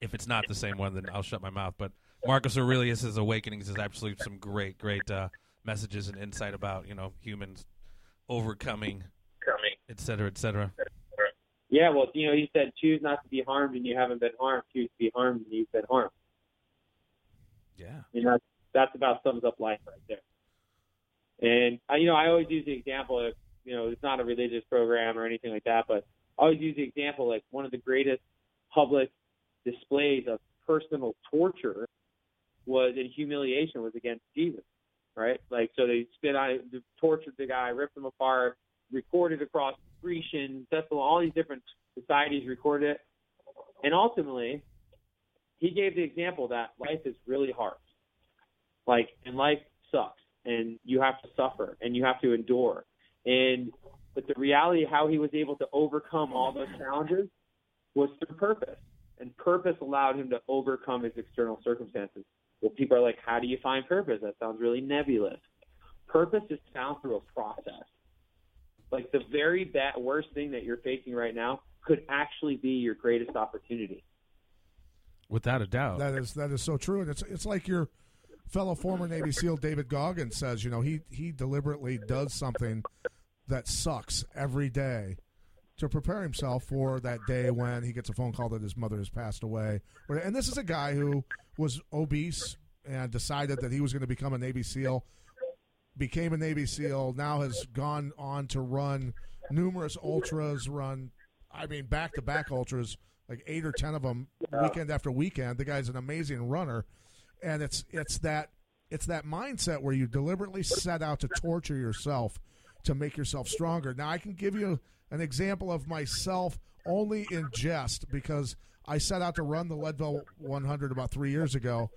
If it's not the same one, then I'll shut my mouth. But Marcus Aurelius's Awakenings is absolutely some great, great uh, messages and insight about you know humans overcoming, et cetera, et cetera. Yeah, well, you know, he said, choose not to be harmed and you haven't been harmed. Choose to be harmed and you've been harmed. Yeah. You know, that's about sums up life right there. And I, you know, I always use the example of, you know, it's not a religious program or anything like that, but I always use the example like one of the greatest public displays of personal torture was in humiliation was against Jesus, right? Like, so they spit on, it, tortured the guy, ripped him apart, recorded across Grecian, Thessalon, all these different societies recorded it, and ultimately, he gave the example that life is really hard. Like and life sucks and you have to suffer and you have to endure. And but the reality how he was able to overcome all those challenges was through purpose. And purpose allowed him to overcome his external circumstances well people are like how do you find purpose? That sounds really nebulous. Purpose is found through a process. Like the very bad worst thing that you're facing right now could actually be your greatest opportunity. Without a doubt. That is that is so true, and it's it's like your fellow former Navy SEAL David Goggins says. You know, he he deliberately does something that sucks every day to prepare himself for that day when he gets a phone call that his mother has passed away. And this is a guy who was obese and decided that he was going to become a Navy SEAL. Became a Navy SEAL. Now has gone on to run numerous ultras. Run, I mean, back to back ultras, like eight or ten of them, weekend after weekend. The guy's an amazing runner, and it's it's that it's that mindset where you deliberately set out to torture yourself to make yourself stronger. Now I can give you an example of myself only in jest because I set out to run the Leadville 100 about three years ago,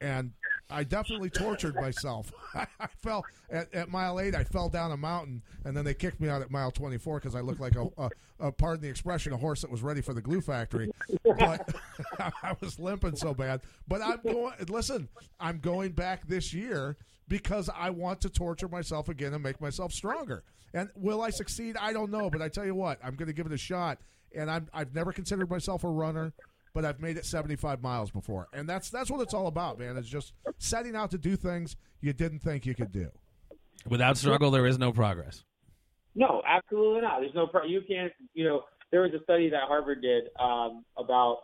and I definitely tortured myself. I fell at, at mile eight. I fell down a mountain, and then they kicked me out at mile 24 because I looked like a, a, a, pardon the expression, a horse that was ready for the glue factory. But I was limping so bad. But I'm going. Listen, I'm going back this year because I want to torture myself again and make myself stronger. And will I succeed? I don't know. But I tell you what, I'm going to give it a shot. And I'm, I've never considered myself a runner but I've made it 75 miles before. And that's that's what it's all about, man. It's just setting out to do things you didn't think you could do. Without struggle, there is no progress. No, absolutely not. There's no pro- you can't. You know, there was a study that Harvard did um, about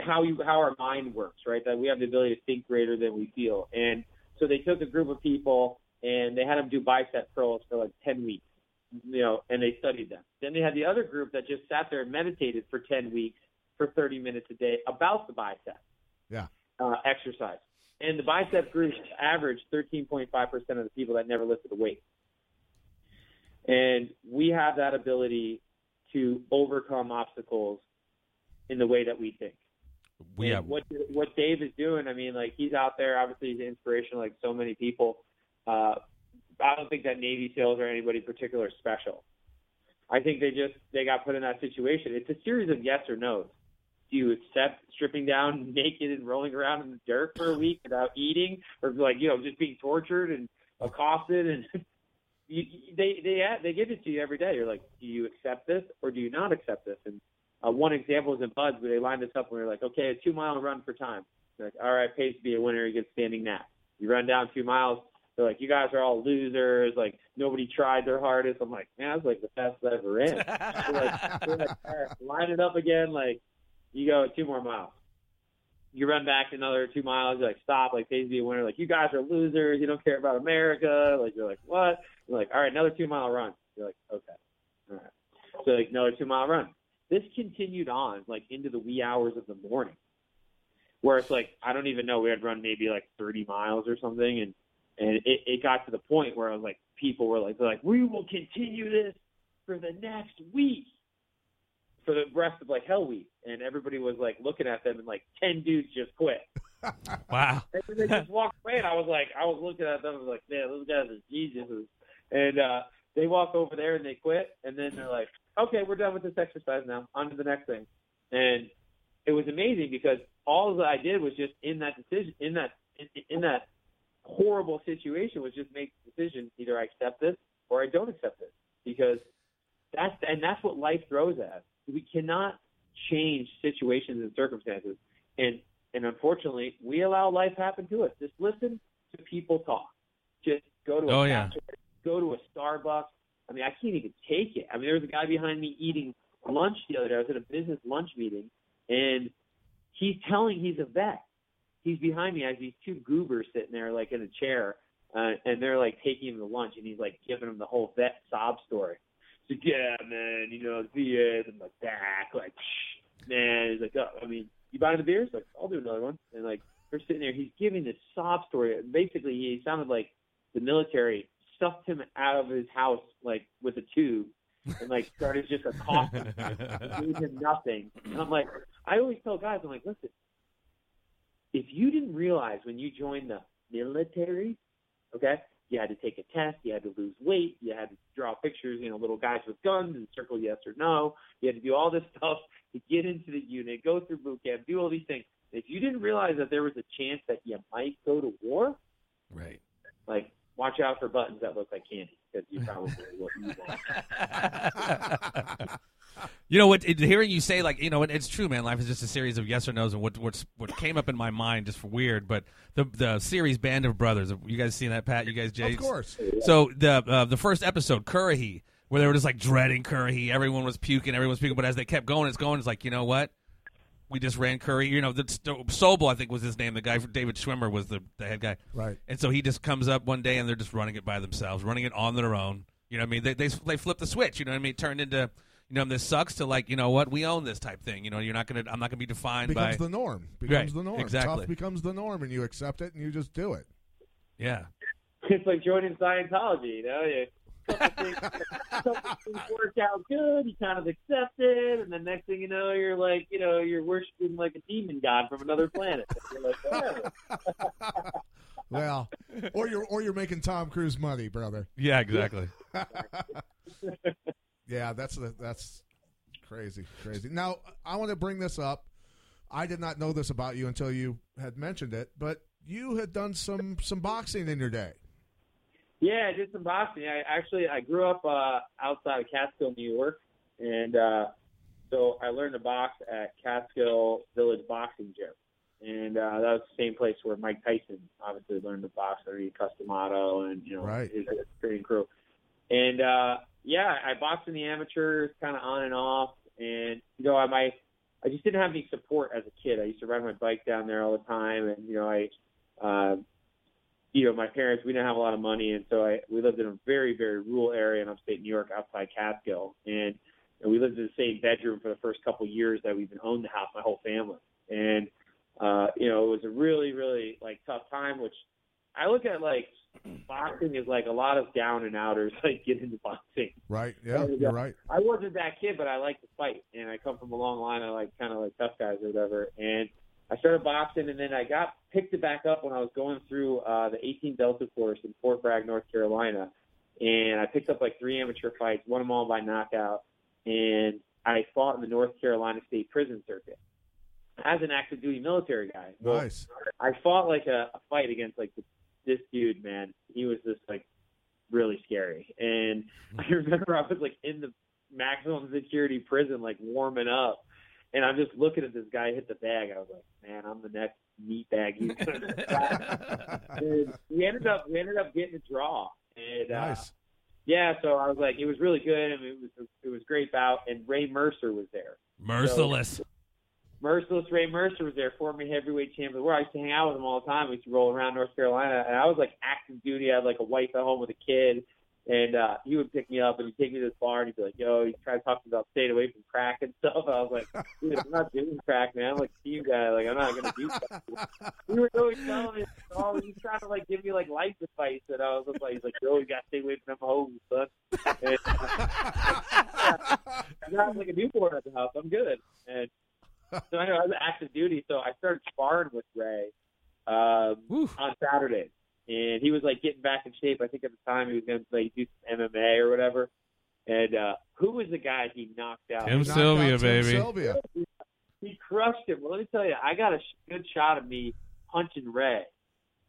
how you how our mind works, right? That we have the ability to think greater than we feel, and so they took a group of people and they had them do bicep curls for like 10 weeks, you know, and they studied them. Then they had the other group that just sat there and meditated for 10 weeks for 30 minutes a day about the bicep Yeah. uh, exercise. and the bicep group averaged 13.5% of the people that never lifted a weight. And we have that ability to overcome obstacles in the way that we think. We And have what what Dave is doing. I mean, like he's out there. Obviously, he's inspirational, like so many people. Uh, I don't think that Navy SEALs or anybody particular special. I think they just they got put in that situation. It's a series of yes or no's. Do you accept stripping down naked and rolling around in the dirt for a week without eating, or like you know just being tortured and accosted and you, they they they give it to you every day. You're like, do you accept this or do you not accept this? And uh, one example is in BUD/S where they lined us up and we were like, okay, a two mile run for time. They're like, all right, pays to be a winner. You get standing nap. You run down two miles. They're like, you guys are all losers. Like nobody tried their hardest. I'm like, man, that's like the I ever ran. They're like, they're like, all right, line it up again. Like you go two more miles. You run back another two miles. You're like, stop. Like pays to be a winner. Like you guys are losers. You don't care about America. Like you're like, what? You're like, all right, another two mile run. You're like, okay, all right. So like another two mile run. This continued on like into the wee hours of the morning, where it's like I don't even know we had run maybe like 30 miles or something, and and it, it got to the point where I was like, people were like, they're like, we will continue this for the next week, for the rest of like Hell Week, and everybody was like looking at them, and like 10 dudes just quit. wow. And they just walked away, and I was like, I was looking at them, I was like, man, those guys are geniuses. And uh, they walk over there and they quit, and then they're like, okay, we're done with this exercise now. On to the next thing. And it was amazing because all that I did was just in that decision, in that in, in that horrible situation, was just make the decision: either I accept this or I don't accept this, because that's and that's what life throws at. us. We cannot change situations and circumstances, and and unfortunately, we allow life happen to us. Just listen to people talk. Just go to a Oh, yeah. go to a Starbucks. I mean, I can't even take it. I mean, there was a guy behind me eating lunch the other day. I was at a business lunch meeting, and he's telling he's a vet. He's behind me as these two goobers sitting there, like in a chair, uh, and they're like taking him to lunch, and he's like giving him the whole vet sob story. Like, yeah, man, you know, the VA and my back, like, man. He's like, oh, I mean, you buying the beers? Like, I'll do another one. And like, we're sitting there. He's giving this sob story. Basically, he sounded like the military stuffed him out of his house like with a tube and like started just accosting him, gave him nothing. And I'm like, I always tell guys, I'm like, listen, if you didn't realize when you joined the military, okay, you had to take a test, you had to lose weight, you had to draw pictures, you know, little guys with guns and circle yes or no. You had to do all this stuff to get into the unit, go through boot camp, do all these things. If you didn't realize that there was a chance that you might go to war, Right. like watch out for buttons that look like candy because you probably them. You know what? It, hearing you say like you know, it, it's true, man. Life is just a series of yes or nos, and what what's what came up in my mind just for weird, but the the series Band of Brothers. You guys seen that, Pat? You guys, Jay? Of course. So the uh, the first episode, Currahee, where they were just like dreading Currahee. Everyone was puking, everyone was puking. But as they kept going, it's going. It's like you know what? We just ran Curry. You know, the Sobel, I think was his name. The guy, from David Schwimmer, was the, the head guy. Right. And so he just comes up one day and they're just running it by themselves, running it on their own. You know what I mean? They they they flip the switch. You know what I mean? Turned into you know this sucks to like you know what we own this type thing. You know you're not gonna I'm not gonna be defined becomes by the norm. Becomes Right, the norm. exactly. Tough becomes the norm, and you accept it, and you just do it. yeah. It's like joining Scientology, you know. You, couple things, couple things work out good, you kind of accept it, and the next thing you know, you're like, you know, you're worshiping like a demon god from another planet. You're like, whatever. Well, or you're or you're making Tom Cruise money, brother. Yeah, exactly. Yeah, that's that's crazy, crazy. Now I want to bring this up. I did not know this about you until you had mentioned it, but you had done some some boxing in your day. Yeah, I did some boxing. I actually I grew up uh, outside of Catskill, New York, and uh, so I learned to box at Catskill Village Boxing Gym, and uh, that was the same place where Mike Tyson obviously learned to box under Cus D'Amato and you know Right. his, his training crew. And uh, yeah, I boxed in the amateurs, kind of on and off, and you know I my I just didn't have any support as a kid. I used to ride my bike down there all the time, and you know I. Uh, you know, my parents, we didn't have a lot of money, and so I we lived in a very, very rural area in upstate New York, outside Catskill, and, and we lived in the same bedroom for the first couple years that we even owned the house, my whole family. And uh, you know, it was a really, really like tough time. Which I look at like boxing is like a lot of down and outers like get into boxing. Right. Yeah, you're right. I wasn't that kid, but I like to fight, and I come from a long line. of like kind of like tough guys or whatever. And I started boxing, and then I got picked it back up when I was going through uh, the 18 Delta course in Fort Bragg, North Carolina. And I picked up like three amateur fights, won them all by knockout, and I fought in the North Carolina State Prison Circuit as an active duty military guy. Well, Nice. I fought like a, a fight against like this dude, man. He was just like really scary. And I remember I was like in the maximum security prison, like warming up. And I'm just looking at this guy hit the bag. I was like, man, I'm the next meat bag. He's we ended up we ended up getting a draw. And uh, Nice. yeah, so I was like, it was really good. I mean, it was it was great bout. And Ray Mercer was there. Merciless. Merciless Ray Mercer was there, former heavyweight champion of the world. I used to hang out with him all the time. We used to roll around North Carolina, and I was like active duty. I had like a wife at home with a kid, and uh, he would pick me up and he'd take me to this bar and he'd be like, "Yo," he'd try to talk to me about staying away from crack and stuff. I was like, "Dude, I'm not doing crack, man. I'm like team guy. Like I'm not gonna do that." He was always telling me, "Oh, he's trying to like give me like life advice," and I was just like, "He's like, yo, you gotta stay away from them hoes, son." And, I got like a newborn at the house. I'm good. And so anyway, I was active duty, so I started sparring with Ray um, Woo. on Saturdays, and he was like getting back in shape. I think at the time he was going to like do some MMA or whatever. And uh, who was the guy he knocked out? Tim Knocked out Sylvia, Tim baby. Sylvia. He crushed him. Well, let me tell you, I got a sh- good shot of me punching Ray,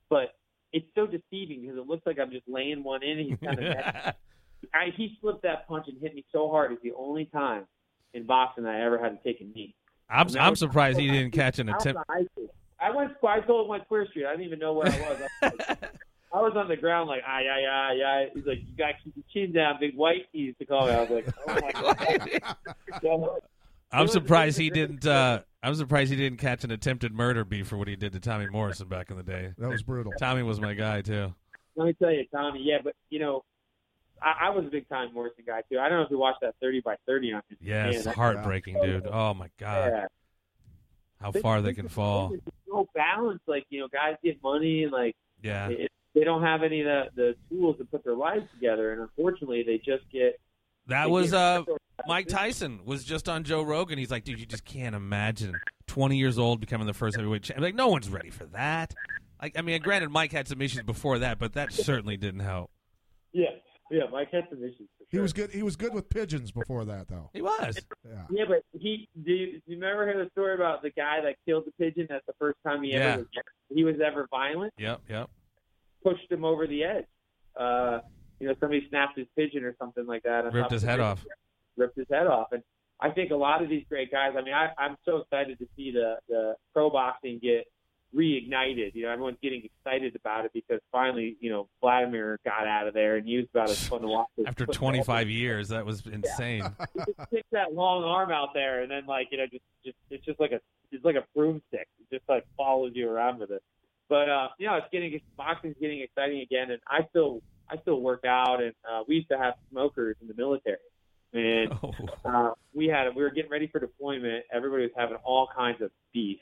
but it's so deceiving because it looks like I'm just laying one in, and he's kind of. I, he slipped that punch and hit me so hard. It's the only time in boxing I ever had to take a knee. I'm I'm was- surprised he didn't catch an attempt. on. I went. I told him went Queer Street. I didn't even know where I was. I was, like, I was on the ground like, ah, yeah, yeah, yeah. He's like, you got to keep your chin down, big white. He used to call me. I was like, oh my god. So, I'm It was- surprised he didn't. Uh, I'm surprised he didn't catch an attempted murder beef for what he did to Tommy Morrison back in the day. That was brutal. Tommy was my guy too. let me tell you, Tommy. Yeah, but you know, I, I was a big time Morrison guy too. I don't know if you watched that thirty for thirty on his. Yes, Man, heartbreaking, dude. Oh my god, yeah. how far they can fall. It's so balanced. Like you know, guys get money and like Yeah, it, they don't have any of the, the tools to put their lives together, and unfortunately, they just get. that was get- uh Mike Tyson was just on Joe Rogan. He's like, dude, you just can't imagine 20 years old becoming the first heavyweight champ. Like, no one's ready for that. Like, I mean, granted, Mike had some issues before that, but that certainly didn't help. Yeah, yeah. Mike had some issues. For He was good. He was good with pigeons before that, though. He was. Yeah. Yeah, but he. Do you, do you remember hear the story about the guy that killed the pigeon? That's the first time he Yeah. ever was, he was ever violent. Yep, yep. Pushed him over the edge. Uh, you know, somebody snapped his pigeon or something like that. on Ripped his head ring. off. ripped his head off. And I think a lot of these great guys. I mean, I, I'm so excited to see the the pro boxing get reignited. You know, everyone's getting excited about it because finally, you know, Vladimir got out of there and he was about as fun to watch. After 25 years, that was insane. he just sticks that long arm out there, and then like you know, just just it's just like a it's like a broomstick. It just like follows you around with it. But uh, you know, it's getting boxing's getting exciting again, and I still I still work out, and uh, we used to have smokers in the military, and Oh. uh, we had we were getting ready for deployment. Everybody was having all kinds of beef,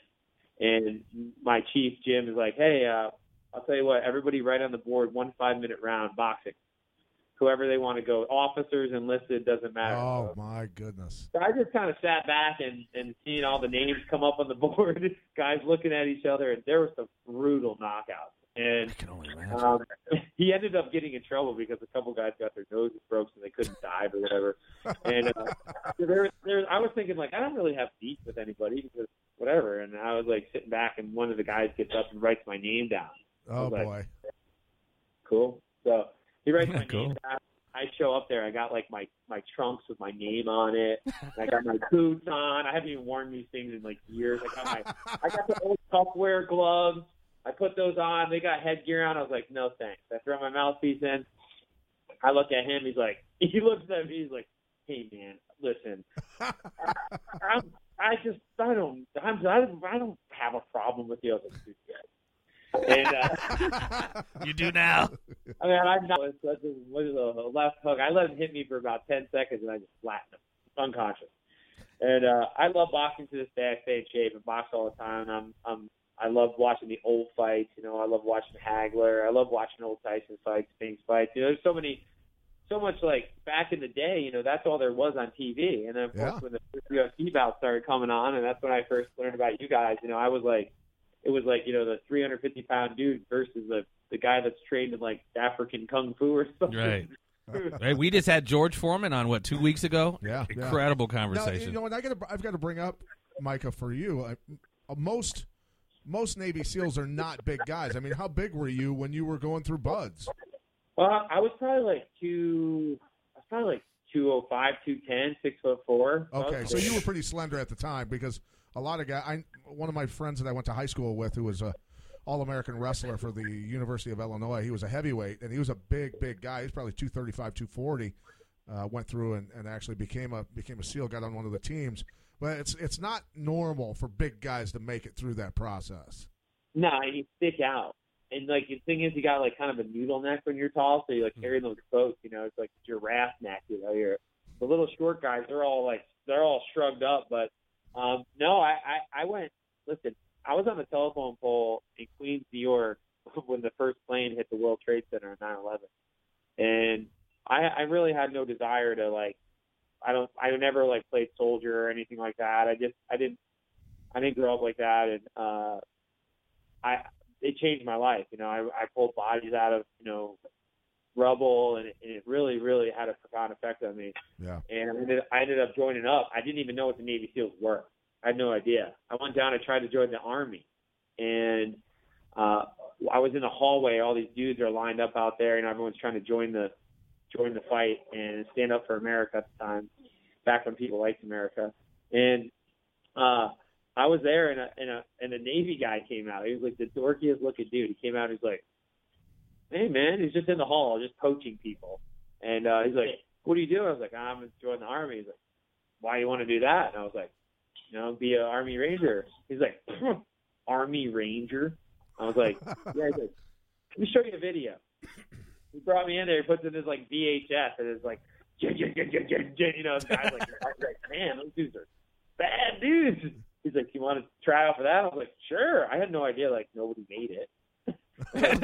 and my chief Jim is like, "Hey, uh, I'll tell you what. Everybody, write on the board one five minute round boxing. Whoever they want to go, officers enlisted doesn't matter." Oh my goodness. So I just kind of sat back and and seeing all the names come up on the board, guys looking at each other, and there were some brutal knockouts. And I can only imagine. um, he ended up getting in trouble because a couple guys got their noses broke so they couldn't dive or whatever. And uh, so there, there, I was thinking like I don't really have beef with anybody because whatever. And I was like sitting back, and one of the guys gets up and writes my name down. Oh Okay. boy. Cool. So he writes my Cool. name down. I show up there. I got like my my trunks with my name on it. I got my boots on. I haven't even worn these things in like years. I got my I got the old Tupperware gloves. I put those on. They got headgear on. I was like, no thanks. I throw my mouthpiece in. I look at him. He's like, he looks at me. He's like, hey man, listen, I'm, I just I don't I'm, I don't I don't have a problem with the other "Dude, yeah." And uh, you do now. I mean, I'm not with such a, what is a left hook. I let him hit me for about ten seconds, and I just flattened him, unconscious. And uh, I love boxing to this day. I stay in shape and box all the time. I'm I'm I love watching the old fights. You know, I love watching Hagler. I love watching old Tyson fights, Spinks fights. You know, there's so many, so much like back in the day. You know, that's all there was on TV. And then of course Yeah. when the UFC bouts started coming on, and that's when I first learned about you guys. You know, I was like, it was like you know the 350 pound dude versus the the guy that's trained in like African kung fu or something. Right. Right, we just had George Foreman on what two weeks ago. Yeah, yeah. incredible Now, conversation. you know, and I got I've got to bring up Micah for you. I, uh, most most Navy SEALs are not big guys. I mean, how big were you when you were going through BUD/S? Well, I was probably like two. I was probably like 205, 210, six foot four. Okay, so you were pretty slender at the time because a lot of guys. I one of my friends that I went to high school with, who was a All American wrestler for the University of Illinois. He was a heavyweight, and he was a big, big guy. He's probably 235, 240. Uh, went through and, and actually became a became a SEAL. Got on one of the teams, but it's it's not normal for big guys to make it through that process. No, you stick out. And like the thing is, you got like kind of a noodle neck when you're tall, so you like carry those boats. You know, it's like giraffe neck. You know, you're the little short guys. They're all like they're all shrugged up. But um, no, I, I I went. Listen, I was on the telephone pole in Queens, New York, when the first plane hit the World Trade Center on 9/11, and I I really had no desire to like. I don't. I never like played soldier or anything like that. I just I didn't. I didn't grow up like that, and uh, I it changed my life. You know, I, I pulled bodies out of you know rubble, and it, and it really, really had a profound effect on me. Yeah. And I ended, I ended up joining up. I didn't even know what the Navy SEALs were. I had no idea. I went down and tried to join the Army, and uh, I was in the hallway. All these dudes are lined up out there, and everyone's trying to join the join the fight and stand up for America at the time, back when people liked America. And uh, I was there, and a, and a and a Navy guy came out. He was like the dorkiest looking dude. He came out. He's like, "Hey man," he's just in the hall, just coaching people. And uh, he's like, "What do you do?" I was like, "I'm gonna the army." He's like, "Why you want to do that?" And I was like, "You know, be an army ranger." He's like, "Army ranger?" I was like, "Yeah." He's like, "Let me show you a video." He brought me in there. He puts in his like VHS, and it's like, you know, the guy's like, I was like, man, those dudes are bad dudes. He's like, you want to try out for that? I was like, sure. I had no idea. Like nobody made it. Was,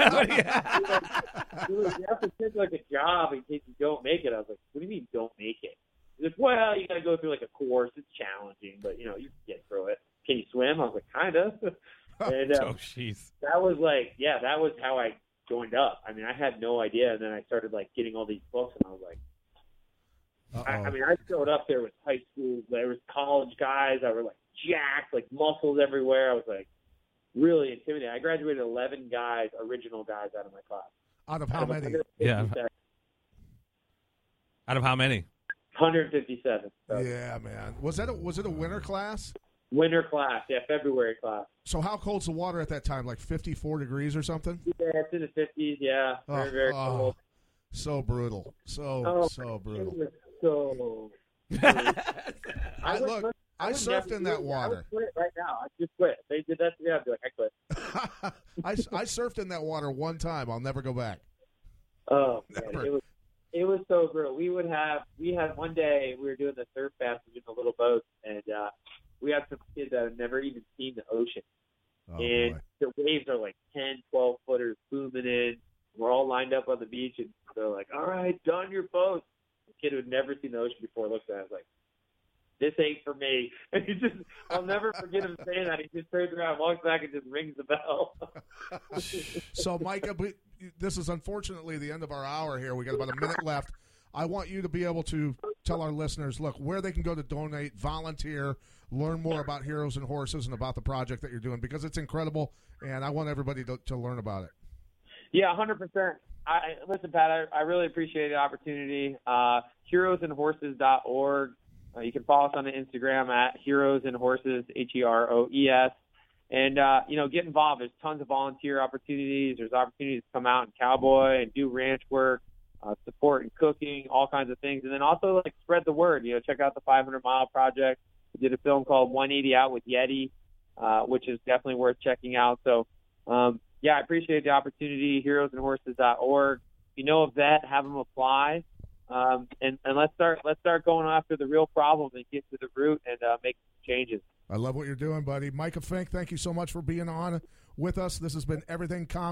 you have to take like a job in case you don't make it. I was like, what do you mean don't make it? He's like, well, you got to go through like a course. It's challenging, but you know, you can get through it. Can you swim? I was like, kind of. and uh, oh, jeez. that was like, yeah, that was how I joined up. I mean, I had no idea, and then I started like getting all these books, and I was like, I, I mean, I showed up there with high school, there was college guys that were like jacked, like muscles everywhere. I was like really intimidated. I graduated 11 guys, original guys out of my class. Out of how Out of many? Yeah. Out of how many? 157. So Yeah, man. Was that a, was it a winter class? Winter class, yeah, February class. So how cold's the water at that time? Like 54 degrees or something? Yeah, it's in the 50s. Yeah, very Oh, very oh, cold. So brutal. So Oh, so It brutal. was so. I would- look. I would surfed in that it. I water. quit right now. I just quit. They did that to me. I'd be like, I quit. I, I surfed in that water one time. I'll never go back. Oh man, it was it was so brutal. We would have we had one day we were doing the surf passage in the little boat, and uh, we had some kids that had never even seen the ocean, Oh, and boy. the waves are like 10, 12 footers booming in. We're all lined up on the beach, and they're like, "All right, don your boat." The kid who had never seen the ocean before looked at us like, "This ain't for me." And he just, I'll never forget him saying that. He just turns around, walks back, and just rings the bell. So, Micah, this is unfortunately the end of our hour here. We got about a minute left. I want you to be able to tell our listeners, look, where they can go to donate, volunteer, learn more about Heroes and Horses and about the project that you're doing because it's incredible, and I want everybody to, to learn about it. Yeah, hundred percent. I listen, Pat. I, I really appreciate the opportunity. Uh, heroesandhorses.org. Uh, you can follow us on the Instagram at Heroes and Horses, H E R O E S, and uh, you know, get involved. There's tons of volunteer opportunities. There's opportunities to come out and cowboy and do ranch work, uh, support and cooking, all kinds of things, and then also like spread the word. You know, check out the 500 Mile Project. We did a film called 180 Out with Yeti, uh, which is definitely worth checking out. So. Um, yeah, I appreciate the opportunity. Heroesandhorses.org. If you know a vet, have them apply, um, and and let's start let's start going after the real problem and get to the root and uh, make changes. I love what you're doing, buddy. Micah Fink, thank you so much for being on with us. This has been Everything Com.